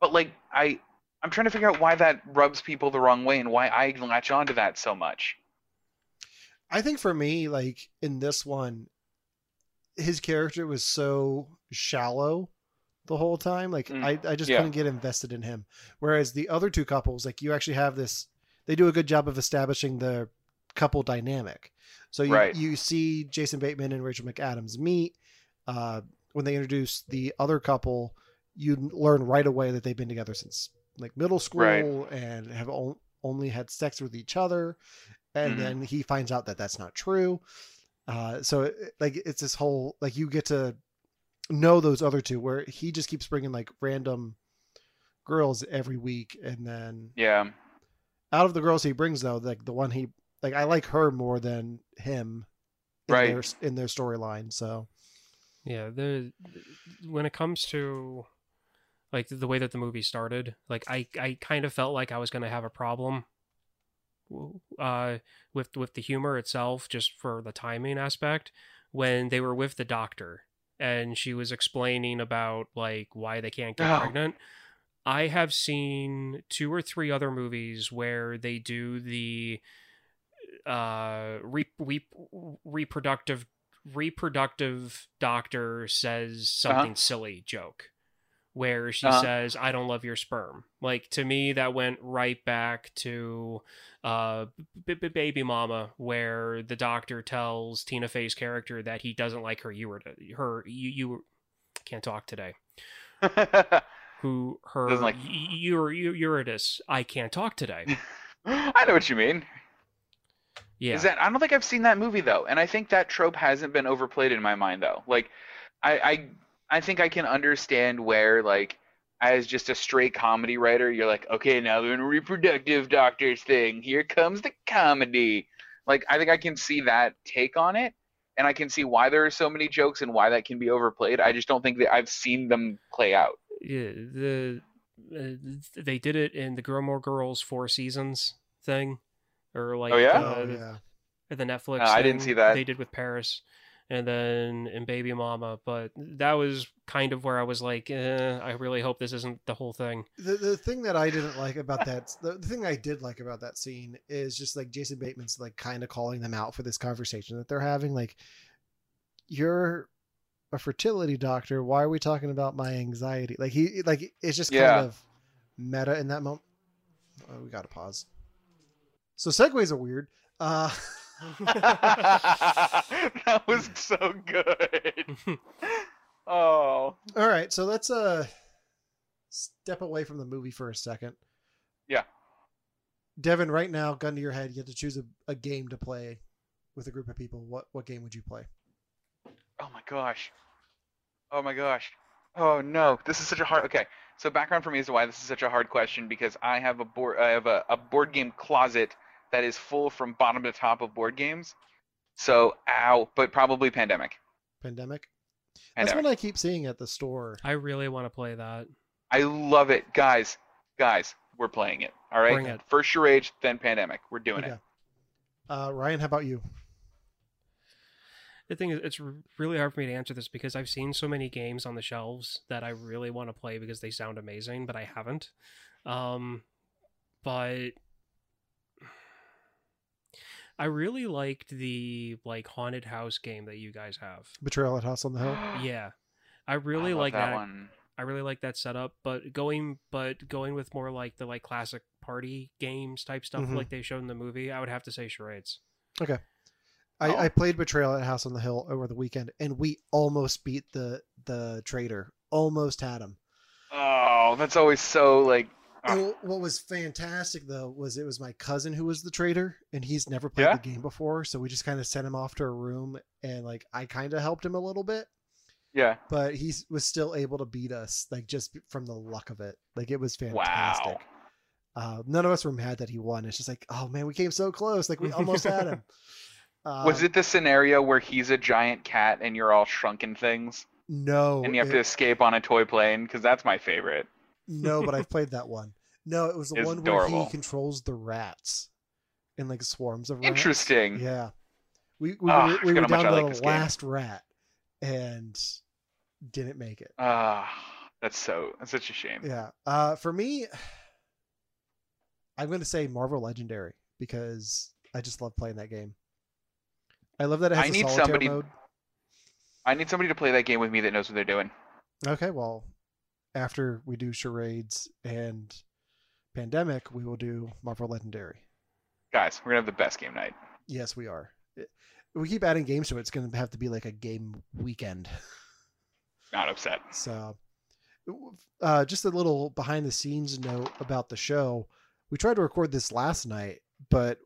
But like I I'm trying to figure out why that rubs people the wrong way and why I latch onto that so much. I think for me, like in this one, his character was so shallow the whole time. Like Mm, I, I just yeah. couldn't get invested in him. Whereas the other two couples, like you actually have this, they do a good job of establishing the couple dynamic. So you, Right. you see Jason Bateman and Rachel McAdams meet. Uh, when they introduce the other couple, you learn right away that they've been together since like middle school Right. and have o- only had sex with each other. And Mhm. then he finds out that that's not true. Uh, so it, like it's this whole like you get to know those other two where he just keeps bringing like random girls every week and then Yeah. out of the girls he brings though like the one he like I like her more than him in Right. their, in their storyline so Yeah, the when it comes to like the way that the movie started, like I I kind of felt like I was going to have a problem uh with with the humor itself just for the timing aspect when they were with the doctor and she was explaining about like why they can't get Oh. pregnant. I have seen two or three other movies where they do the uh re- re- reproductive reproductive doctor says something silly joke where she Uh-huh. says i don't love your sperm. Like to me that went right back to uh B- B- baby mama where the doctor tells tina fey's character that he doesn't like her you were her you you can't talk today. Who her Doesn't like- Eur- Eur- Eurydice i can't talk today. I know what you mean. Yeah Is that I don't think I've seen that movie though, and I think that trope hasn't been overplayed in my mind though. Like, I I I think I can understand where like as just a straight comedy writer, you're like, okay, now we're in a reproductive doctors thing. Here comes the comedy. Like, I think I can see that take on it, and I can see why there are so many jokes and why that can be overplayed. I just don't think that I've seen them play out. yeah, the uh, they did it in the Gilmore Girls Four Seasons thing, or like Oh, yeah? the, oh yeah the Netflix. Uh, I didn't see that. they did with Paris, and then in Baby Mama. But that was kind of where I was like, eh, I really hope this isn't the whole thing. the, the thing that I didn't like about that the, the thing I did like about that scene is just like Jason Bateman's like kind of calling them out for this conversation that they're having like you're a fertility doctor why are we talking about my anxiety like he like it's just kind Yeah. of meta in that moment oh, we gotta pause so segues are weird uh that was so good. Oh. all right so let's uh step away from the movie for a second Yeah. Devon, right now, gun to your head, you have to choose a, a game to play with a group of people. What what game would you play? Oh my gosh. Oh my gosh. Oh no, this is such a hard. Okay, so background for me is why this is such a hard question because I have a board. I have a, a board game closet that is full from bottom to top of board games. So ow, but probably pandemic. Pandemic. That's Pandemic. what I keep seeing at the store. I really want to play that. I love it, guys. Guys, we're playing it. All right. Bring it. First charade, then pandemic. We're doing Okay. it. Uh, Ryan, how about you? The thing is, it's really hard for me to answer this because I've seen so many games on the shelves that I really want to play because they sound amazing, but I haven't. Um, but I really liked the like haunted house game that you guys have. Betrayal at House on the Hill. Yeah, I really I like that. one. I really like that setup, but going but going with more like the like classic party games type stuff Mhm. like they showed in the movie, I would have to say charades. Okay. I, Oh. I played Betrayal at House on the Hill over the weekend, and we almost beat the the traitor. Almost had him. Oh, that's always so like. Ah. What was fantastic though was it was my cousin who was the traitor, and he's never played Yeah? the game before, so we just kind of sent him off to a room, and like I kind of helped him a little bit, Yeah. but he was still able to beat us, like just from the luck of it. Like it was fantastic. Wow. Uh, none of us were mad that he won. It's just like, oh man, we came so close. Like we almost had him. Was Um, it the scenario where he's a giant cat and you're all shrunken things, No. and you have to escape on a toy plane? Because that's my favorite. No, but I've played that one. No, it was the It's one where he controls the rats in like swarms of rats. Interesting. Yeah. We we, were, we forgot were down to like the this game. last rat and didn't make it. Ah, that's so. That's such a shame. Yeah. Uh for me I'm going to say Marvel Legendary because I just love playing that game. I love that it has I a need solitaire somebody- mode. I need somebody to play that game with me that knows what they're doing. Okay, well, after we do charades and pandemic, we will do Marvel Legendary. Guys, we're gonna have the best game night. Yes, we are. It- we keep adding games to it. It's going to have to be like a game weekend. Not upset. So, uh, just a little behind the scenes note about the show. We tried to record this last night, but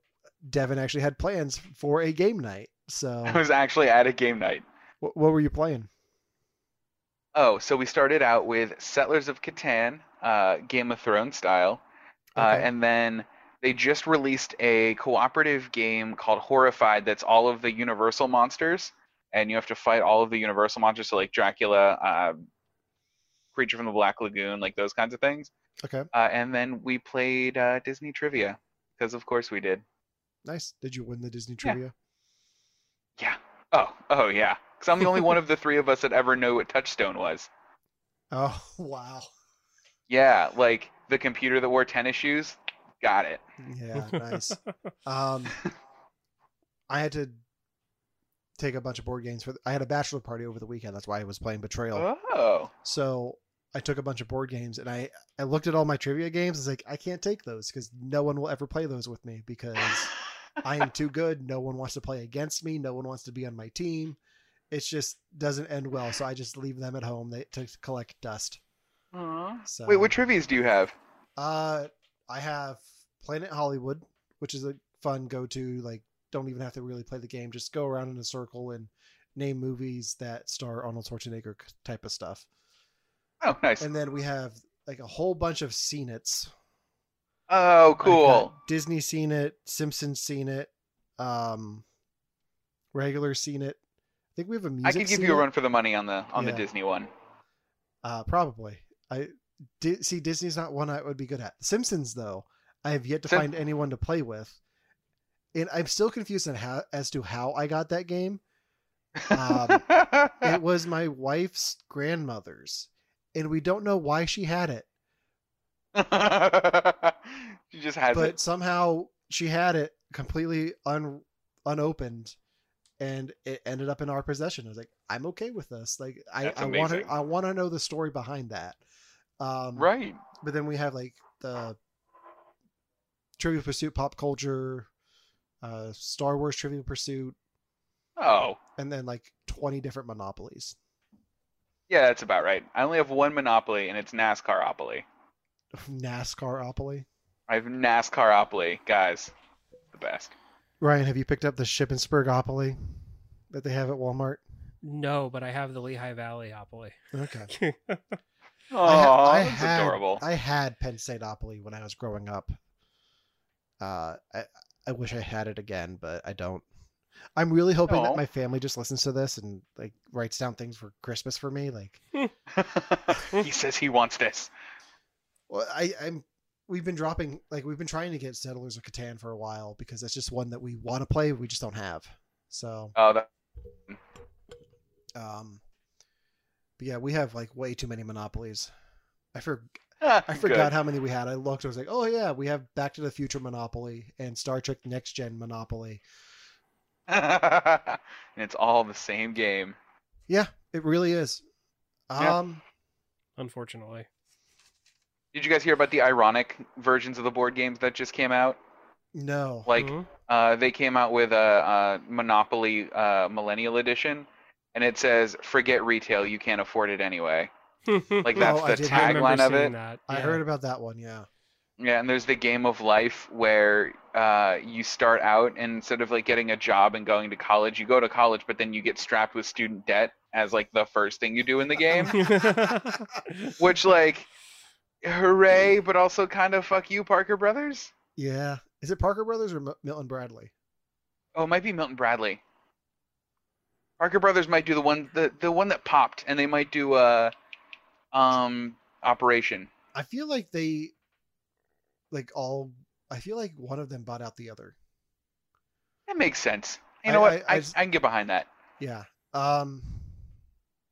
Devon actually had plans for a game night. So, I was actually at a game night. what, what were you playing? Oh, so we started out with Settlers of Catan, uh, Game of Thrones style, uh, Okay. and then they just released a cooperative game called Horrified. That's all of the Universal monsters, and you have to fight all of the Universal monsters, so like Dracula, uh, Creature from the Black Lagoon, like those kinds of things. Okay, Uh, and then we played uh, Disney trivia, because of course we did. nice. Did you win the Disney Yeah. trivia? Yeah. Oh, oh yeah. Because I'm the only one of the three of us that ever knew what Touchstone was. Oh, wow. Yeah, like the computer that wore tennis shoes. Got it. Yeah, nice. Um, I had to take a bunch of board games for. I had a bachelor party over the weekend. That's why I was playing Betrayal. Oh. So I took a bunch of board games and I I looked at all my trivia games. I was like, I can't take those because no one will ever play those with me because I am too good. No one wants to play against me. No one wants to be on my team. It just doesn't end well. So I just leave them at home they, to collect dust. Aw. So Wait, what trivias do you have? Uh, I have Planet Hollywood, which is a fun go to. Like, don't even have to really play the game. Just go around in a circle and name movies that star Arnold Schwarzenegger type of stuff. Oh, nice. And then we have like a whole bunch of Scene It's. Oh, cool. Disney Scene It, Simpsons Scene It, um, regular Scene It. I think we have a music. I could give you a run for the money on the on Yeah. the Disney one. Uh, probably. I di- see Disney's not one I would be good at. Simpsons though, I have yet to Sim- find anyone to play with, and I'm still confused on how as to how I got that game. Um, It was my wife's grandmother's, and we don't know why she had it, she just has but it. But somehow she had it completely un unopened, and it ended up in our possession. I was like, I'm okay with this. Like, I I want to. I want to know the story behind that. Um, Right. but then we have like the Trivia Pursuit, pop culture, uh, Star Wars Trivia Pursuit, Oh, and then like twenty different monopolies. yeah, that's about right. I only have one Monopoly, and it's NASCAR-opoly. NASCAR-opoly. I have NASCAR-opoly, guys. The best. Ryan, have you picked up the Shippensburg-opoly that they have at Walmart? no, but I have the Lehigh Valleyopoly. Okay. Oh, I, ha- I that's had, adorable. I had Penn Stateopoly when I was growing up. Uh, I I wish I had it again, but I don't. I'm really hoping Aw. that my family just listens to this and like writes down things for Christmas for me. Like, he says he wants this. well, I I'm we've been dropping like we've been trying to get Settlers of Catan for a while because that's just one that we want to play, we just don't have. So, Oh, that, um, but yeah, we have like way too many monopolies. I for I forgot how many we had. I looked. I was like, oh yeah, we have Back to the Future Monopoly and Star Trek Next Gen Monopoly. and it's all the same game. Yeah, it really is. Yeah. Um, Unfortunately. Did you guys hear about the ironic versions of the board games that just came out? no. Like, Mhm. uh, they came out with a, a Monopoly uh, Millennial Edition, and it says, "Forget retail, you can't afford it anyway." Like that's Oh, I the did I remember tagline of seeing it. That. I heard about that one. Yeah. Yeah, and there's the game of life where uh, you start out and instead of like getting a job and going to college, you go to college, but then you get strapped with student debt as like the first thing you do in the game. Which like, hooray, but also kind of fuck you, Parker Brothers. Yeah. Is it Parker Brothers or M- Milton Bradley? Oh, it might be Milton Bradley. Parker Brothers might do the one the the one that popped, and they might do uh um Operation. I feel like they, like all. I feel like one of them bought out the other. That makes sense. You I- know what? I- I, I I, can get behind that. Yeah. Um.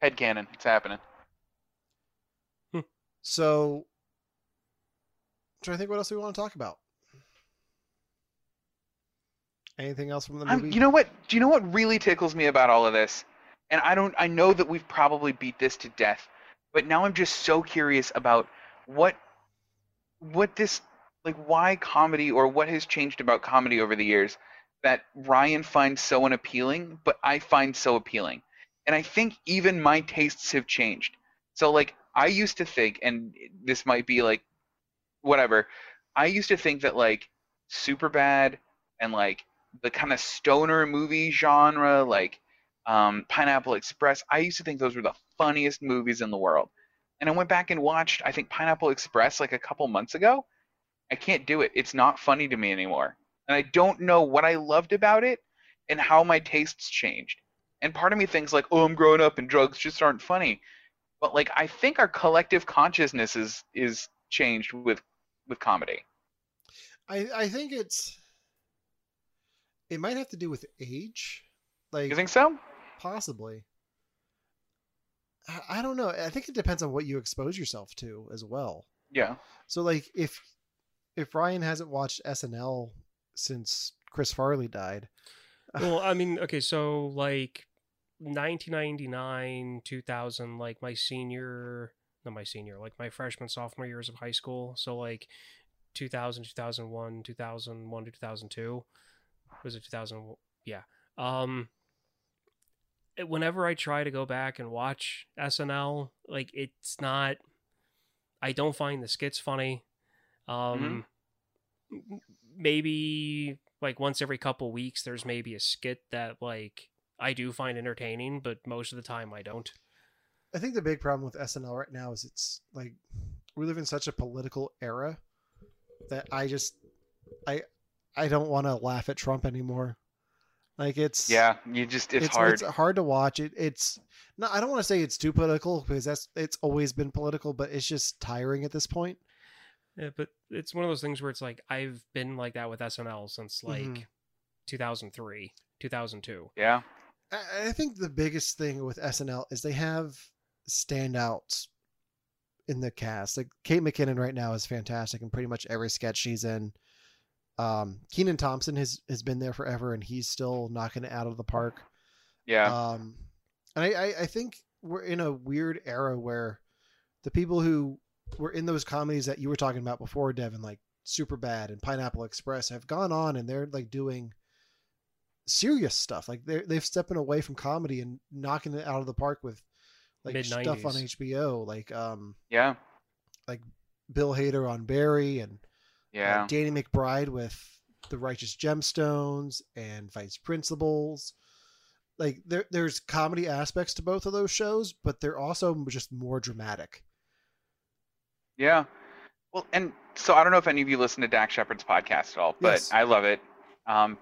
Head canon. It's happening. So. Trying to think what else we want to talk about. Anything else from the movie? you know what? Do you know what really tickles me about all of this? And I don't. I know that we've probably beat this to death, but now I'm just so curious about what, what this like, why comedy or what has changed about comedy over the years that Ryan finds so unappealing, but I find so appealing. And I think even my tastes have changed. So like, I used to think, and this might be like, whatever. I used to think that like, Superbad and like the kind of stoner movie genre, like um, Pineapple Express. I used to think those were the funniest movies in the world. And I went back and watched, I think, Pineapple Express like a couple months ago. I can't do it. It's not funny to me anymore. And I don't know what I loved about it and how my tastes changed. And part of me thinks like, oh, I'm growing up and drugs just aren't funny. But like, I think our collective consciousness is is changed with with comedy. I I think it's. It might have to do with age, like You think so? possibly. I- I don't know. I think it depends on what you expose yourself to as well. Yeah. So like if if Ryan hasn't watched SNL since Chris Farley died, well, I mean, okay, so like 1999, 2000, like my senior, not my senior, like my freshman, sophomore years of high school. So like 2000, 2001, 2001 to 2002. Was it 2000? Yeah. Um, whenever I try to go back and watch SNL, like it's not, I don't find the skits funny. Um, m- maybe like once every couple weeks, there's maybe a skit that like I do find entertaining, but most of the time I don't. I think the big problem with SNL right now is it's like we live in such a political era that I just I I don't want to laugh at Trump anymore. Like it's Yeah. You just it's, it's hard. It's hard to watch. It it's no, I don't want to say it's too political because that's it's always been political, but it's just tiring at this point. Yeah, but it's one of those things where it's like I've been like that with SNL since like Mhm. 2003, 2002. yeah. I I think the biggest thing with SNL is they have standouts in the cast. Like Kate McKinnon right now is fantastic in pretty much every sketch she's in. Um, Kenan Thompson has has been there forever, and he's still knocking it out of the park. Yeah. Um, and I, I, I think we're in a weird era where the people who were in those comedies that you were talking about before, Devon, like Superbad and Pineapple Express, have gone on and they're like doing serious stuff. Like they're they've stepping away from comedy and knocking it out of the park with like stuff on HBO, like um yeah. Like Bill Hader on Barry and Yeah. uh, Danny McBride with The Righteous Gemstones and Vice Principals. Like there, there's comedy aspects to both of those shows, but they're also just more dramatic. Yeah. Well, and so I don't know if any of you listen to Dax Shepard's podcast at all, but Yes. I love it. Um,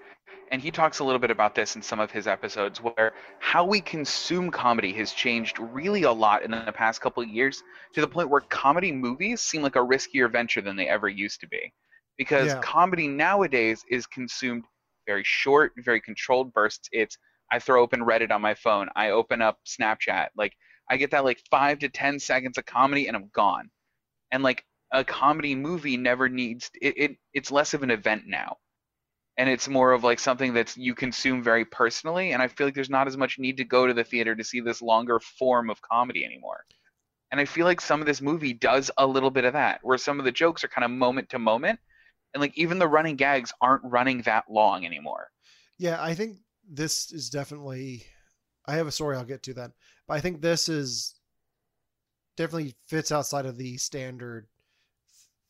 and he talks a little bit about this in some of his episodes, where how we consume comedy has changed really a lot in the past couple of years, to the point where comedy movies seem like a riskier venture than they ever used to be, because Yeah. comedy nowadays is consumed very short, very controlled bursts. It's I throw open Reddit on my phone, I open up Snapchat, like I get that like five to ten seconds of comedy and I'm gone. And like a comedy movie never needs it, it it's less of an event now. And it's more of like something that's you consume very personally. And I feel like there's not as much need to go to the theater to see this longer form of comedy anymore. And I feel like some of this movie does a little bit of that, where some of the jokes are kind of moment to moment. And like even the running gags aren't running that long anymore. Yeah, I think this is definitely. I have a story I'll get to then, but I think this is definitely fits outside of the standard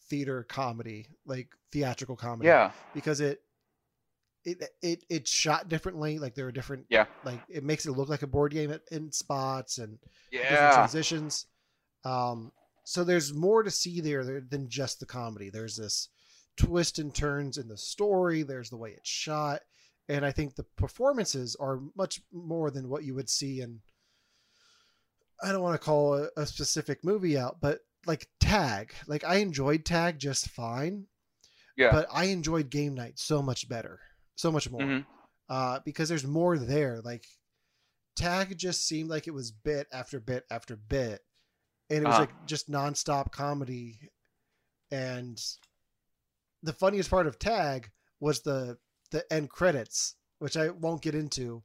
theater comedy, like theatrical comedy. Yeah. because it it it it's shot differently. Like there are different. Yeah. Like it makes it look like a board game at- in spots and different transitions. Um, so there's more to see there there than just the comedy. There's this twist and turns in the story. There's the way it's shot, and I think the performances are much more than what you would see in. I don't want to call a, a specific movie out, but like Tag, like I enjoyed Tag just fine, Yeah. but I enjoyed Game Night so much better, so much more Mhm. uh, because there's more there. Like Tag just seemed like it was bit after bit after bit, and it was Uh-huh. like just nonstop comedy. And the funniest part of Tag was the the end credits, which I won't get into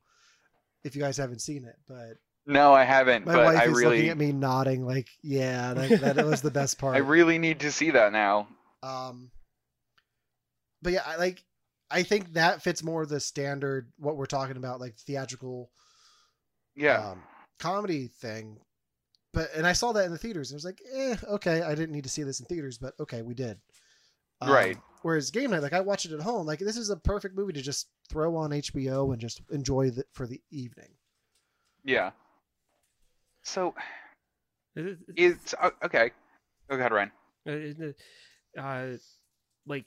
if you guys haven't seen it. But No, I haven't, my wife I is really looking at me nodding, like, "Yeah, that, that was the best part." I really need to see that now. Um, but yeah, I like. I think that fits more the standard what we're talking about, like theatrical Yeah. um, comedy thing. But and I saw that in the theaters. And I was like, eh, okay. I didn't need to see this in theaters, but okay, we did. Um, Right. Whereas game night, like I watched it at home. Like this is a perfect movie to just throw on HBO and just enjoy the, for the evening. yeah. So It- it- it's uh, okay. Go ahead, Ryan. Uh, uh, like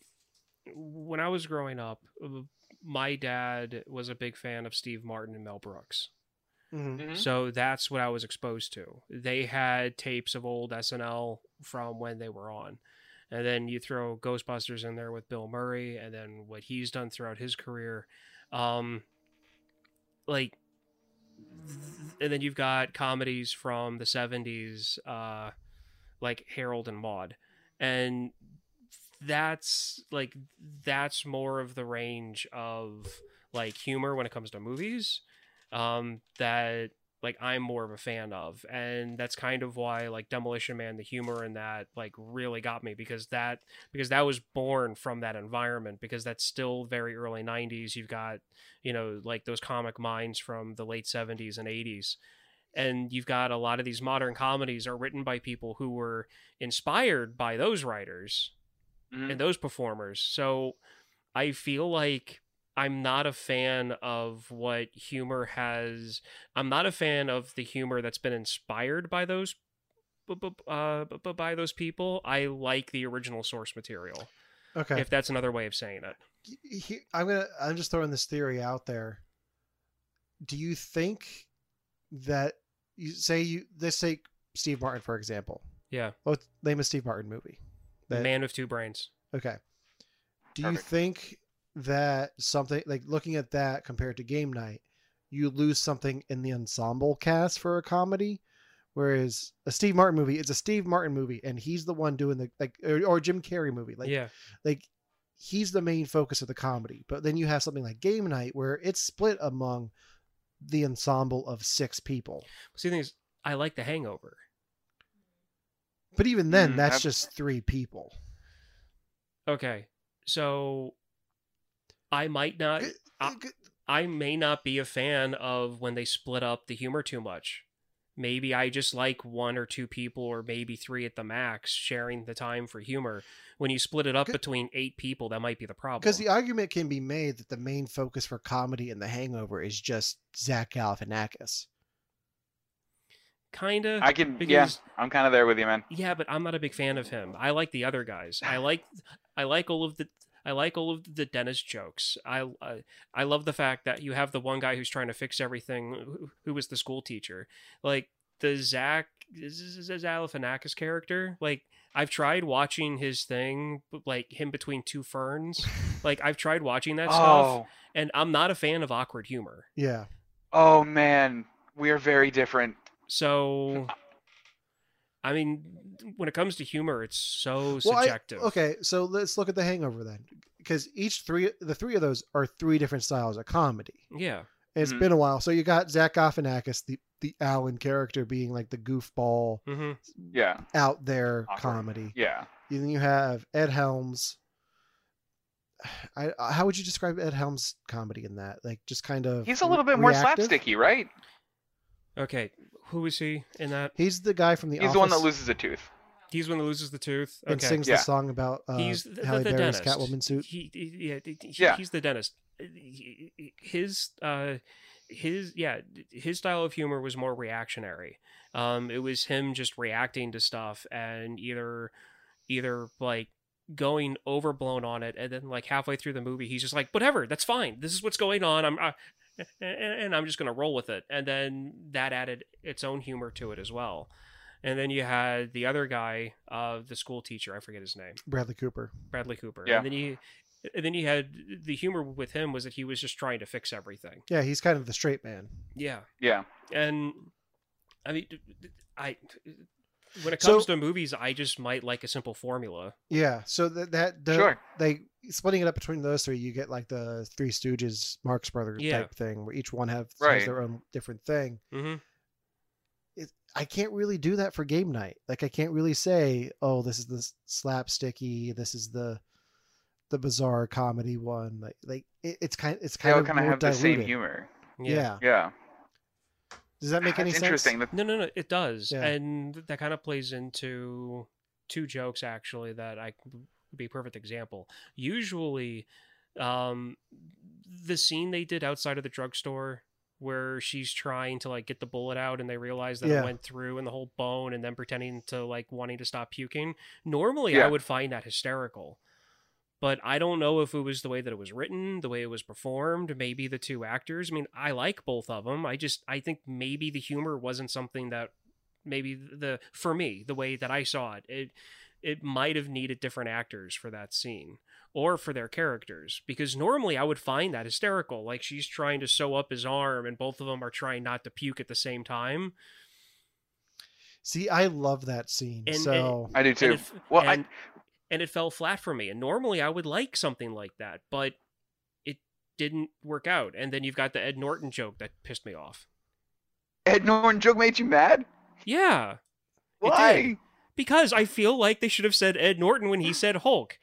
when I was growing up, uh, my dad was a big fan of Steve Martin and Mel Brooks. Mm-hmm. So that's what I was exposed to. They had tapes of old SNL from when they were on. And then you throw Ghostbusters in there with Bill Murray and then what he's done throughout his career. Um like and then you've got comedies from the 70s uh like Harold and Maude. And that's like that's more of the range of like humor when it comes to movies um that like I'm more of a fan of. And that's kind of why like Demolition Man the humor in that like really got me because that because that was born from that environment because that's still very early 90s you've got you know like those comic minds from the late 70s and 80s and you've got a lot of these modern comedies are written by people who were inspired by those writers Mhm. and those performers. So I feel like I'm not a fan of what humor has. I'm not a fan of the humor that's been inspired by those b- b- uh, b- b- by those people. I like the original source material. Okay. If that's another way of saying it. he, I'm gonna I'm just throwing this theory out there. Do you think that you say you let's take Steve Martin for example? Yeah. Well, name a Steve Martin movie. That- Man with two brains. Okay. Do you think that something like looking at that compared to Game Night, you lose something in the ensemble cast for a comedy? Whereas a Steve Martin movie, it's a Steve Martin movie, and he's the one doing the like, or, or Jim Carrey movie. Like, yeah. like he's the main focus of the comedy. But then you have something like Game Night where it's split among the ensemble of six people. See, the thing is, I like The Hangover. But even then, Mm, that's I've- just three people. Okay. So I might not. I- I may not be a fan of when they split up the humor too much. Maybe I just like one or two people, or maybe three at the max, sharing the time for humor. When you split it up between eight people, that might be the problem. Because the argument can be made that the main focus for comedy in The Hangover is just Zach Galifianakis. Kinda. I can. because- yeah, I'm kind of there with you, man. Yeah, but I'm not a big fan of him. I like the other guys. I like I like all of the I like all of the Dennis jokes. I I, I love the fact that you have the one guy who's trying to fix everything, who, who was the school teacher. Like the Zach is is Galifianakis character. Like I've tried watching his thing, like him between two ferns. Like I've tried watching that stuff, Oh, and I'm not a fan of awkward humor. Yeah. oh man, we are very different. So, I mean, when it comes to humor, it's so Well, I- subjective. okay, so let's look at the Hangover then, because each three, the three of those are three different styles of comedy. Yeah. And It's Mhm. been a while, so you got Zach Galifianakis, the the Alan character, being like the goofball, hmm Yeah, out there Awkward. comedy. yeah. And then you have Ed Helms. I, I- how would you describe Ed Helms' comedy in that? Like just kind of He's a little bit more reactive? slapsticky, right? Okay. Who is he in that? He's the guy from the He's the one that loses a tooth. He's the one that loses the tooth. and sings Yeah. the song about uh, he's the, Halle the, the Berry's dentist. Catwoman suit. He, he- yeah, he- he- Yeah. he's the dentist. He- he- His uh, his yeah, his style of humor was more reactionary. Um, it was him just reacting to stuff and either either like going overblown on it, and then like halfway through the movie, he's just like, whatever, that's fine. This is what's going on. I'm. I, and, and I'm just gonna roll with it, and then that added its own humor to it as well. And then you had the other guy, uh, the school teacher. I forget his name. Bradley Cooper. Bradley Cooper. Yeah. And then you and then you had the humor with him was that he was just trying to fix everything. Yeah, he's kind of the straight man. Yeah. Yeah. And I mean I when it So- comes to movies, I just might like a simple formula. Yeah, so that that the, Sure. they splitting it up between those three, you get like the Three Stooges, Marx Brothers Yeah. type thing, where each one have has Right. their own different thing. hmm It, I can't really do that for game night. Like I can't really say, oh, this is the slapsticky, this is the the bizarre comedy one. Like like it, it's kind it's They kind all of kind of more have the same humor. Yeah. Yeah. Yeah. Does that make any That's sense? interesting. That- No, no, no, it does. Yeah. And that kind of plays into two jokes actually that I would be a perfect example. Usually um the scene they did outside of the drugstore where she's trying to like get the bullet out and they realize that Yeah. it went through and the whole bone and then pretending to like wanting to stop puking. Normally Yeah. I would find that hysterical. But I don't know if it was the way that it was written, the way it was performed, maybe the two actors. I mean, I like both of them. I just I think maybe the humor wasn't something that maybe the for me, the way that I saw it, it it might have needed different actors for that scene or for their characters because normally I would find that hysterical. Like she's trying to sew up his arm and both of them are trying not to puke at the same time. See, I love that scene. And- so I do too. it, f- Well, and, and it fell flat for me. And normally I would like something like that, but it didn't work out. And then you've got the Ed Norton joke that pissed me off. Ed Norton joke made you mad? Yeah, Why? because I feel like they should have said Ed Norton when he said Hulk.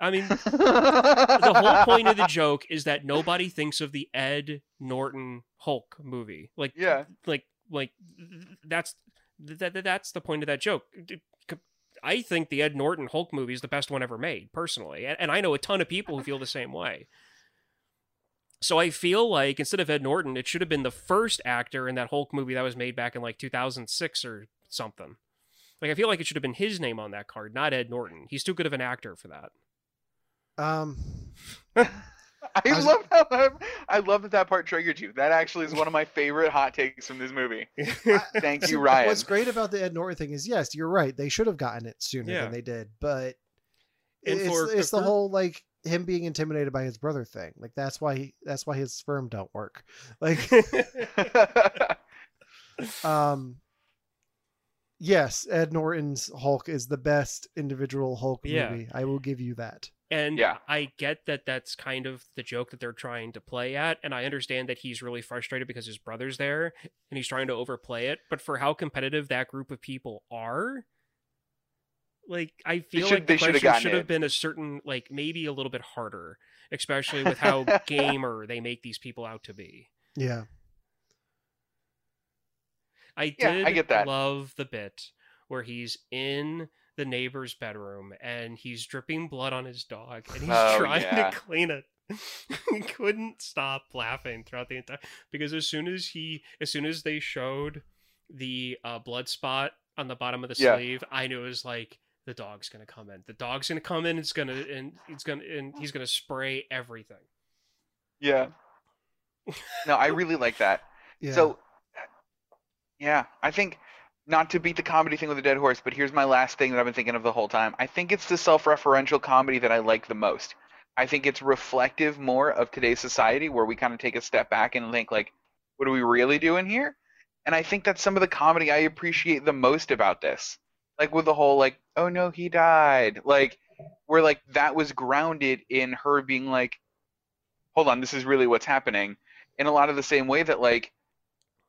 I mean, the whole point of the joke is that nobody thinks of the Ed Norton Hulk movie. Like, Yeah. like, like that's that, that that's the point of that joke. I think the Ed Norton Hulk movie is the best one ever made, personally, and, and I know a ton of people who feel the same way. So I feel like instead of Ed Norton, it should have been the first actor in that Hulk movie that was made back in like 2006 or something. Like I feel like it should have been his name on that card, not Ed Norton. He's too good of an actor for that. um I, I love how I, I love that that part triggered you. That actually is one of my favorite hot takes from this movie. Thank you, Ryan. What's great about the Ed Norton thing is, yes, you're right. They should have gotten it sooner Yeah. than they did, but And it's, for- it's the whole like him being intimidated by his brother thing. Like that's why he, that's why his sperm don't work. Like, um, yes, Ed Norton's Hulk is the best individual Hulk Yeah. movie. I will give you that. And Yeah. I get that that's kind of the joke that they're trying to play at. And I understand that he's really frustrated because his brother's there and he's trying to overplay it. But for how competitive that group of people are, like, I feel should- like the they should have question should have been a certain, like, maybe a little bit harder, especially with how gamer they make these people out to be. Yeah, I Yeah, did I get that. love the bit where he's in the neighbor's bedroom and he's dripping blood on his dog and he's Oh, trying yeah. to clean it. he couldn't stop laughing throughout the entire because as soon as he as soon as they showed the uh, blood spot on the bottom of the Yeah. sleeve, I knew it was like the dog's gonna come in. The dog's gonna come in. It's gonna and he's gonna and he's gonna spray everything. Yeah. No, I really like that. Yeah. So, yeah, I think not to beat the comedy thing with a dead horse, but here's my last thing that I've been thinking of the whole time. I think it's the self-referential comedy that I like the most. I think it's reflective more of today's society where we kind of take a step back and think like, what are we really doing here? And I think that's some of the comedy I appreciate the most about this. Like with the whole like, oh no, he died. Like where like that was grounded in her being like, hold on, this is really what's happening. In a lot of the same way that like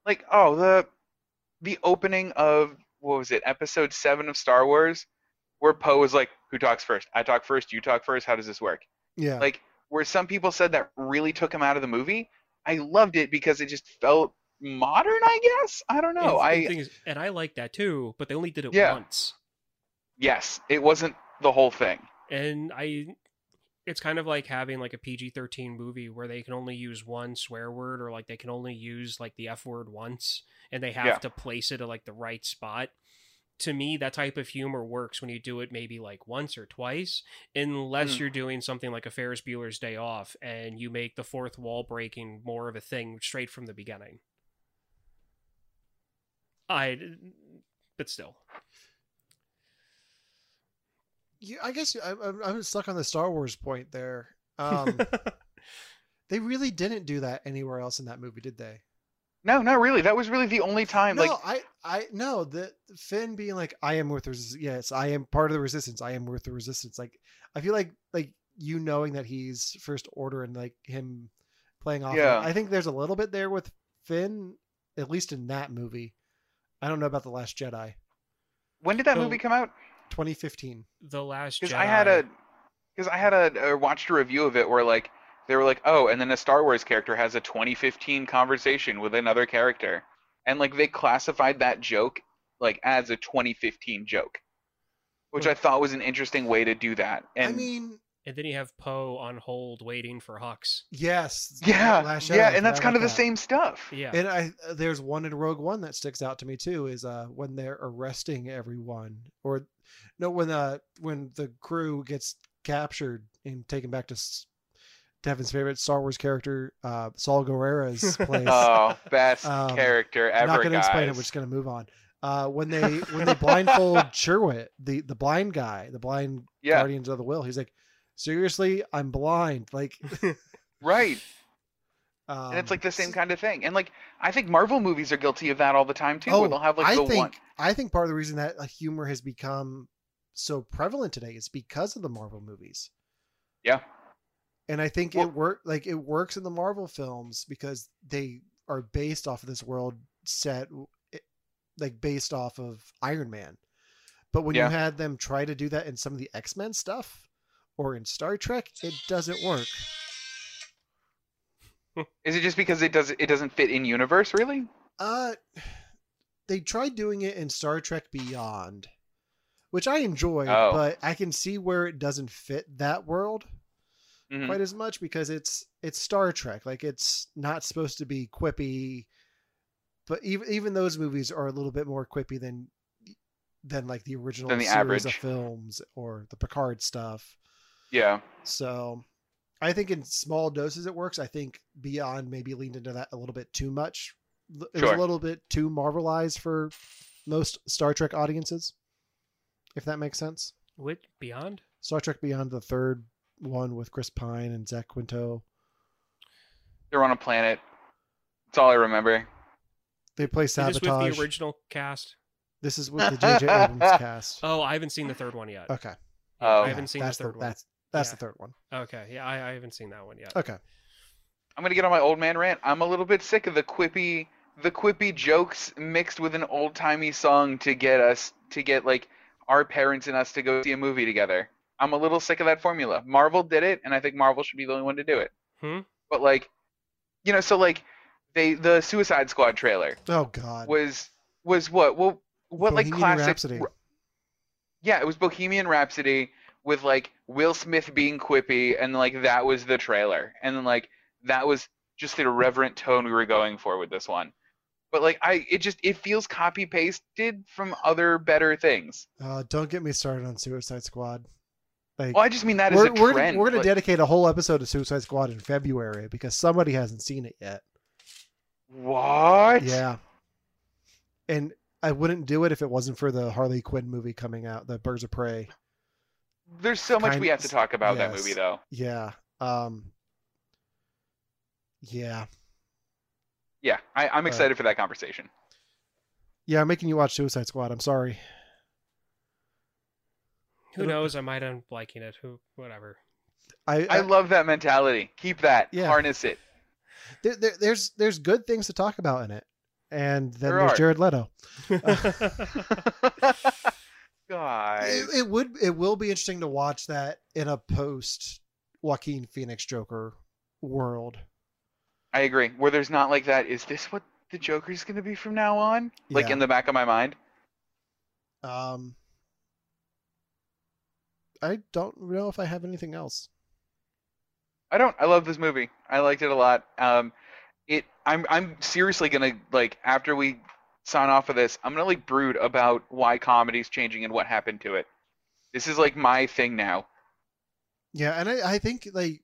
like oh the the opening of what was it episode seven of Star Wars where Poe was like who talks first I talk first you talk first how does this work yeah. like where some people said that really took him out of the movie I loved it because it just felt modern I guess I don't know and, I and, thing is- and I like that too, but they only did it Yeah. once. yes it wasn't the whole thing and I it's kind of like having like a PG-13 movie where they can only use one swear word or like they can only use like the F word once and they have Yeah. to place it at like the right spot. To me, that type of humor works when you do it maybe like once or twice, unless Mm. you're doing something like a Ferris Bueller's Day Off and you make the fourth wall breaking more of a thing straight from the beginning. I, but still, Yeah, I guess I, I'm, I'm stuck on the Star Wars point there. Um, they really didn't do that anywhere else in that movie, did they? no not really that was really the only time no, like I, I no. The Finn being like, "I am with resistance." Yes, I am part of the resistance. I am with the resistance. Like, I feel like like you knowing that he's First Order and like him playing off. of. Yeah. I think there's a little bit there with Finn, at least in that movie. I don't know about the Last Jedi, when did that So- movie come out 2015. the last because I had a because I had a, a watched a review of it where like they were like, oh, and then a Star Wars character has a 2015 conversation with another character, and like they classified that joke like as a 2015 joke, which I thought was an interesting way to do that. And I mean, and then you have Poe on hold waiting for Hux. yes, yeah, Last Jedi, yeah, I and that's kind of about the that. same stuff. Yeah, And I there's one in Rogue One that sticks out to me too is uh when they're arresting everyone or no when uh when the crew gets captured and taken back to S- Devon's favorite Star Wars character uh Saw Gerrera's place. Oh, best Um, character I'm ever, not going to explain it. We're just going to move on. Uh, when they when they blindfold Chirrut, the the blind guy, the blind yeah, Guardians of the Whills, he's like, seriously, I'm blind. Like, right. um, And it's like the same kind of thing. And like I think Marvel movies are guilty of that all the time too, Oh, where they'll have like I the think one. I think part of the reason that humor has become so prevalent today is because of the Marvel movies. Yeah. And I think Well- it work like it works in the Marvel films because they are based off of this world set like based off of Iron Man. But when Yeah. you had them try to do that in some of the X-Men stuff or in Star Trek, it doesn't work. Is it just because it does it doesn't fit in universe really? Uh they tried doing it in Star Trek Beyond, which I enjoy, Oh. but I can see where it doesn't fit that world Mhm. quite as much because it's it's Star Trek. Like it's not supposed to be quippy, but even even those movies are a little bit more quippy than than like the original Than the series of films or the Picard stuff. Yeah. So I think in small doses it works. I think Beyond maybe leaned into that a little bit too much. L- It was Sure. a little bit too Marvelized for most Star Trek audiences, if that makes sense. Which Beyond? Star Trek Beyond, the third one with Chris Pine and Zach Quinto. They're on a planet. That's all I remember. They play Is this with the original cast? This is with the J.J. Abrams cast. Oh, I haven't seen the third one yet. Okay. Oh. I haven't seen the that's third one. That's that's Yeah. the third one. Okay, yeah, I, I haven't seen that one yet. Okay. I'm gonna get on my old man rant. I'm a little bit sick of the quippy the quippy jokes mixed with an old timey song to get us to get like our parents and us to go see a movie together. I'm a little sick of that formula. Marvel did it, and I think Marvel should be the only one to do it. Hmm? But like, you know, so like they the Suicide Squad trailer Oh God. was was what well what like Bohemian classic Rhapsody. yeah it was Bohemian Rhapsody with like Will Smith being quippy and like that was the trailer and then like that was just the irreverent tone we were going for with this one but like I, it just it feels copy pasted from other better things. Uh, don't get me started on Suicide Squad. Like, Well, I just mean that as we're, a we're, trend. we're gonna like- dedicate a whole episode to Suicide Squad in February because somebody hasn't seen it yet. what? Yeah, and I wouldn't do it if it wasn't for the Harley Quinn movie coming out, the Birds of Prey. There's so much Kind- we have to talk about that movie, though. Yeah. Um. Yeah. Yeah, I, I'm But- excited for that conversation. Yeah, I'm making you watch Suicide Squad. I'm sorry. Who knows? I might end up liking it. Who, whatever. I, I I, love that mentality. Keep that. Yeah. Harness it. there, there, there's there's good things to talk about in it, and then There there's are. Jared Leto. Guys. It, it would it will be interesting to watch that in a post Joaquin Phoenix Joker world. I agree. Where there's not like that, is this what the Joker's going to be from now on? Like Yeah. in the back of my mind? Um, I don't know if I have anything else. I don't. I love this movie. I liked it a lot. Um, it. I'm. I'm seriously gonna like after we sign off of this. I'm gonna like brood about why comedy's changing and what happened to it. This is like my thing now. Yeah, and I, I think like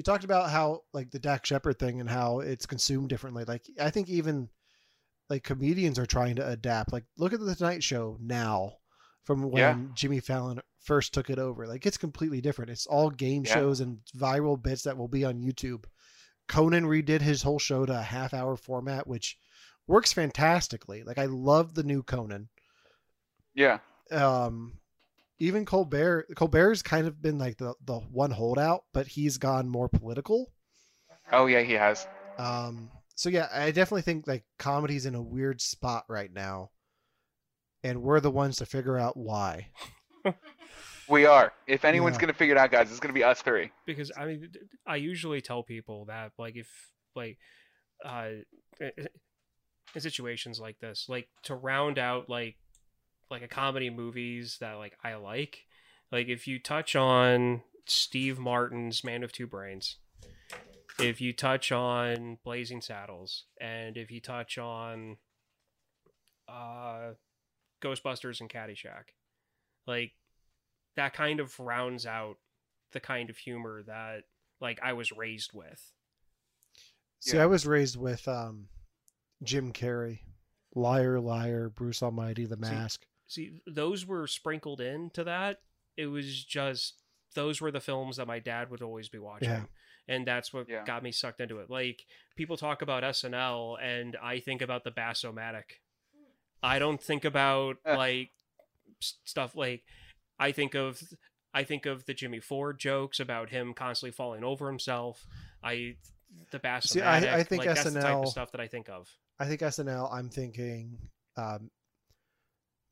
you talked about how like the Dax Shepard thing and how it's consumed differently. Like I think even like comedians are trying to adapt. Like look at the Tonight Show now from when Yeah. Jimmy Fallon first took it over. Like it's completely different. It's all game Yeah. shows and viral bits that will be on YouTube. Conan redid his whole show to a half hour format, which works fantastically. Like I love the new Conan. Yeah. Um even Colbert Colbert's kind of been like the, the one holdout, but he's gone more political. Oh yeah, he has. Um so yeah, I definitely think like comedy's in a weird spot right now. And we're the ones to figure out why. We are. If anyone's Yeah. gonna figure it out, guys, it's gonna be us three. because I mean, I usually tell people that like if like uh in situations like this, like to round out like like a comedy movies that like I like, like if you touch on Steve Martin's Man of Two Brains, if you touch on Blazing Saddles, and if you touch on uh Ghostbusters and Caddyshack, like that kind of rounds out the kind of humor that like I was raised with. See, Yeah. I was raised with um Jim Carrey, Liar Liar, Bruce Almighty, The See, Mask. See, those were sprinkled into that. It was just those were the films that my dad would always be watching. Yeah. And that's what Yeah. got me sucked into it. Like people talk about SNL and I think about the Bassomatic. I don't think about like stuff like I think of I think of the Jimmy Ford jokes about him constantly falling over himself. I the Bassomatic. See, I- I think like, that's the type SNL of stuff that I think of. I think SNL, I'm thinking, um,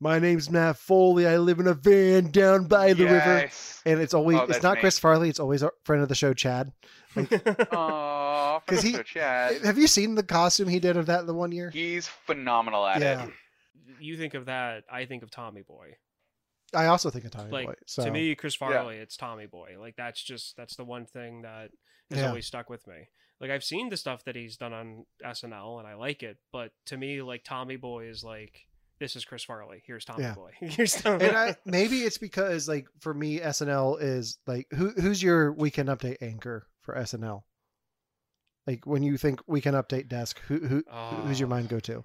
my name's Matt Foley. I live in a van down by the river. And it's always, Oh, it's not me. Chris Farley. It's always a friend of the show, Chad. Aww, 'Cause he- he, Chad. Have you seen the costume he did of that the one year? He's phenomenal at Yeah. it. you think of that, I think of Tommy Boy. I also think of Tommy like Boy. So to me chris Yeah. farley it's tommy boy like that's just that's the one thing that has Yeah. always stuck with me like i've seen the stuff that he's done on snl and i like it but to me like tommy boy is like this is chris farley here's tommy Yeah. boy here's tommy and I maybe it's because like for me SNL is like who who's your weekend update anchor for SNL? Like when you think weekend update desk, who who who's your Oh. mind go to?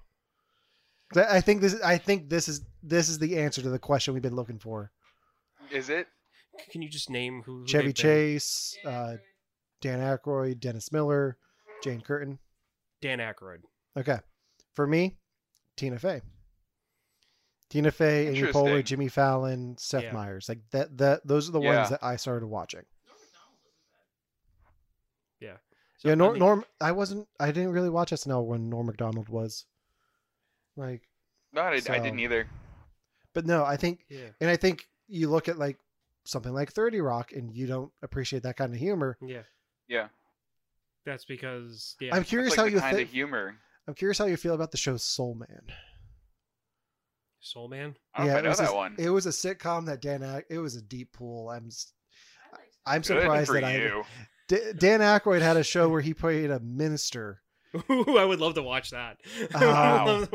I I think this is I think this is this is the answer to the question we've been looking for. Is it? can you just name who, who Chevy they've been? Chase, uh, Dan Aykroyd, Dennis Miller, Jane Curtin. dan Aykroyd. Okay, for me, Tina Fey. Tina Fey, Amy Poehler, Jimmy Fallon, Seth Yeah. Meyers. Like that. That those are the Yeah. ones that I started watching. So, yeah, I Norm, mean, Norm. I wasn't. I didn't really watch SNL when Norm Macdonald was. Like, No, I, I didn't either. but no, I think, yeah and I think you look at like something like Thirty Rock, and you don't appreciate that kind of humor. yeah Yeah. that's because yeah I'm curious That's how like you kind think. of humor. I'm curious how you feel about the show Soul Man. Soul man I don't know it was that a, one. It was a sitcom that Dan. Ack- It was a deep pool. I'm. s- I'm Good surprised that I. you. D- Dan Aykroyd had a show where he played a minister, Ooh, I would love to watch that. Wow.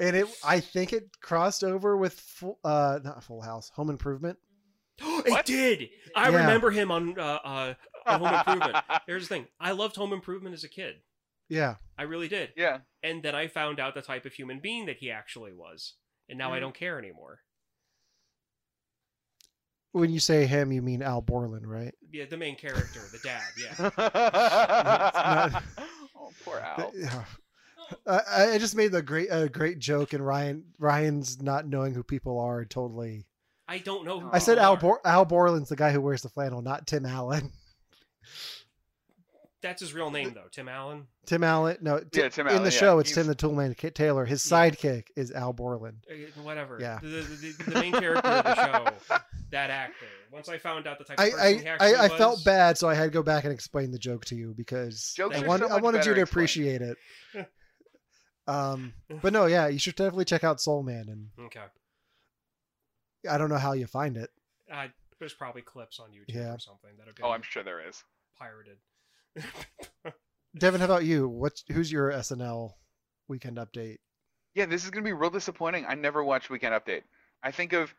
and it I think it crossed over with full, uh not Full House, Home Improvement. it What? did. I Yeah. remember him on uh, uh, Home Improvement. Here's the thing: I loved Home Improvement as a kid. Yeah. I really did. yeah. And then I found out the type of human being that he actually was, and now I Mhm. don't care anymore. When you say him, you mean Al Borland, right? Yeah, the main character, the dad. Yeah. not- oh, poor Al. Yeah. I, I just made the great a great joke, and Ryan Ryan's not knowing who people are totally. I don't know. Who I said people Al. Bor- Al Borland's the guy who wears the flannel, not Tim Allen. That's his real name, though. Tim Allen. Tim Allen, no, Ti- Yeah, Tim in Allen, the yeah. show, it's He's- Tim the Toolman K- Taylor. His Yeah. sidekick is Al Borland. Uh, Whatever. Yeah. The, the, the, the main character of the show, that actor. Once I found out the type of I person he actually I, I was, felt bad, so I had to go back and explain the joke to you because Jokes I, want, so I wanted you to explained. appreciate it. Um, but no, yeah, you should definitely check out Soul Man, and Okay. I don't know how you find it. Uh, there's probably clips on YouTube Yeah. or something that have Oh, I'm sure there is. pirated. Devon, how about you? What's who's your SNL weekend update? Yeah, this is gonna be real disappointing. I never watched Weekend Update. I think of,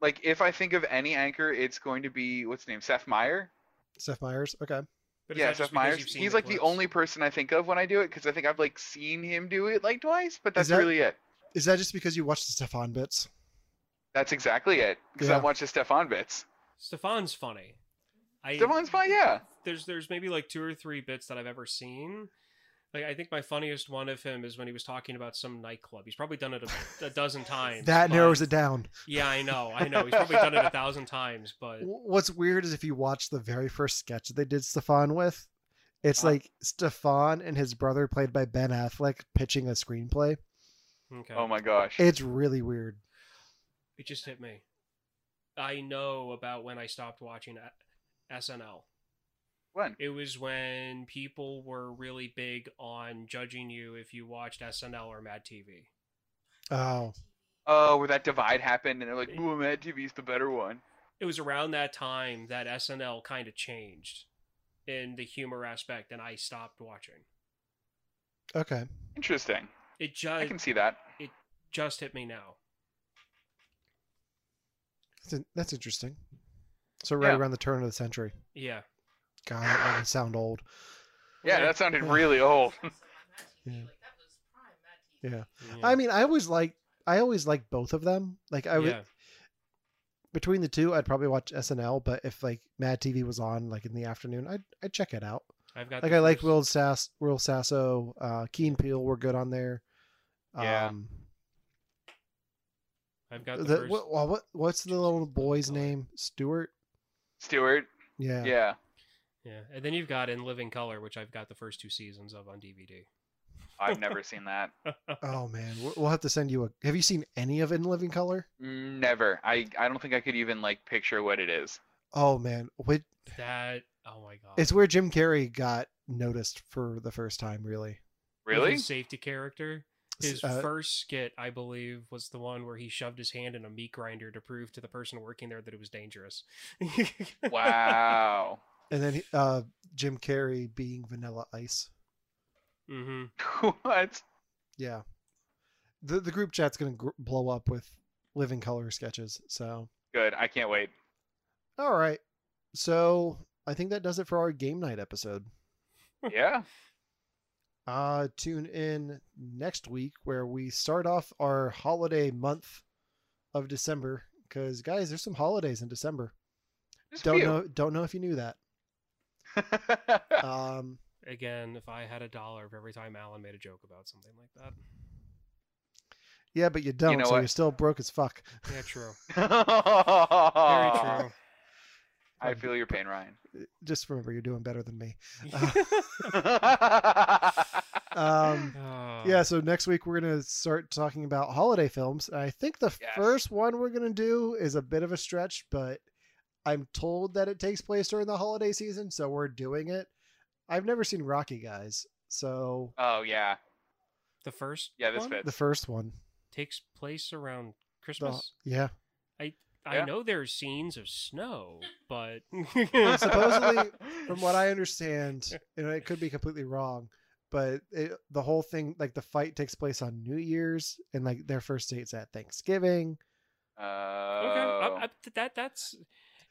like, if I think of any anchor, it's going to be what's his name, Seth Meyer. Seth Meyers. Okay. But yeah, Seth Meyers. He's like the clips? only person I think of when I do it because I think I've like seen him do it like twice, but that's that- really it. Is that just because you watch the Stefon bits? That's exactly it. Because Yeah. I watch the Stefon bits. Stefon's funny. I Stefon's fine, yeah. There's there's maybe like two or three bits that I've ever seen. Like I think my funniest one of him is when he was talking about some nightclub. He's probably done it a, a dozen times. That but- narrows it down. Yeah, I know, I know. He's probably done it a thousand times, but What's weird is if you watch the very first sketch that they did Stefon with, it's Uh-huh. like Stefon and his brother, played by Ben Affleck, pitching a screenplay. okay. Oh my gosh. It's really weird. It just hit me. I know about when I stopped watching SNL. When? It was when people were really big on judging you if you watched SNL or Mad TV. Oh, Oh, where that divide happened and they're like, ooh, Mad TV's the better one. It was around that time that SNL kind of changed in the humor aspect, and I stopped watching. okay. Interesting. It just I just can see that. It just hit me now. That's, in- that's interesting. So right Yeah. around the turn of the century. Yeah. God, that made me sound old. Yeah, that sounded really old. Yeah. Yeah. Yeah. I mean, I always like I always like both of them. Like I would yeah. between the two, I'd probably watch SNL. But if like Mad TV was on like in the afternoon, I'd I'd check it out. I've got Like the I like first- Will Sass, Will Sasso, uh, Keen Peel were good on there. Yeah. Um, I've got the, the, first. what, what what's the little boy's name? Stuart. Stewart. Yeah. Yeah. Yeah, and then you've got In Living Color, which I've got the first two seasons of on DVD. I've never seen that. Oh man, we'll- we'll have to send you a. Have you seen any of In Living Color? Never. I, I don't think I could even like picture what it is. Oh man, Wait, That oh my god, it's where Jim Carrey got noticed for the first time. Really. Really? his safety character. His Uh, first skit, I believe, was the one where he shoved his hand in a meat grinder to prove to the person working there that it was dangerous. Wow. And then uh, Jim Carrey being Vanilla Ice. Mm-hmm. what? Yeah. The the group chat's gonna gr- blow up with Living Color sketches. So Good. I can't wait. all right. So I think that does it for our game night episode. Yeah. Uh, tune in next week where we start off our holiday month of December. Because guys, there's some holidays in December. Just Don't know. Don't know if you knew that. Um, Again, if I had a dollar for every time Allen made a joke about something like that. yeah, but you don't. know so what? you're still broke as fuck. Yeah, true. Very Very true. I feel your pain, Ryan. Just remember, you're doing better than me. yeah. Um, Oh. yeah. So next week we're gonna start talking about holiday films. I think the Yes. first one we're gonna do is a bit of a stretch, but I'm told that it takes place during the holiday season, so we're doing it. I've never seen Rocky, guys. So Oh yeah. The first Yeah, this one fits. the first one, takes place around the, Christmas. yeah. I Yeah. know there's scenes of snow, but Supposedly, from what I understand, and it could be completely wrong, but it, the whole thing, like the fight, takes place on New Year's, and like their first date's at Thanksgiving. Uh, Okay, I, I, that that's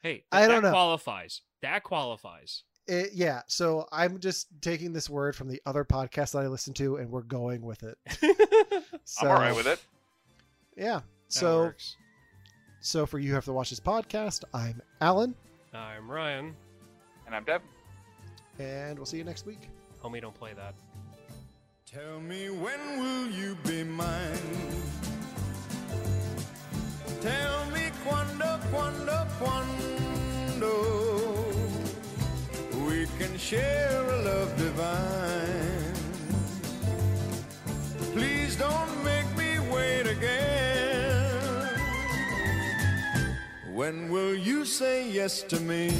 hey, I don't that know. qualifies. That qualifies. It, yeah, so I'm just taking this word from the other podcast that I listen to, and we're going with it. So, I'm all right with it. Yeah. That So, works. so for you have to watch this podcast. I'm Allen, I'm Ryan. And I'm Deb. and we'll see you next week. Homie, don't play that. Tell me when will you be mine? Tell me quando, quando, quando we can share a love divine. Please don't make me wait again. When will you say yes to me?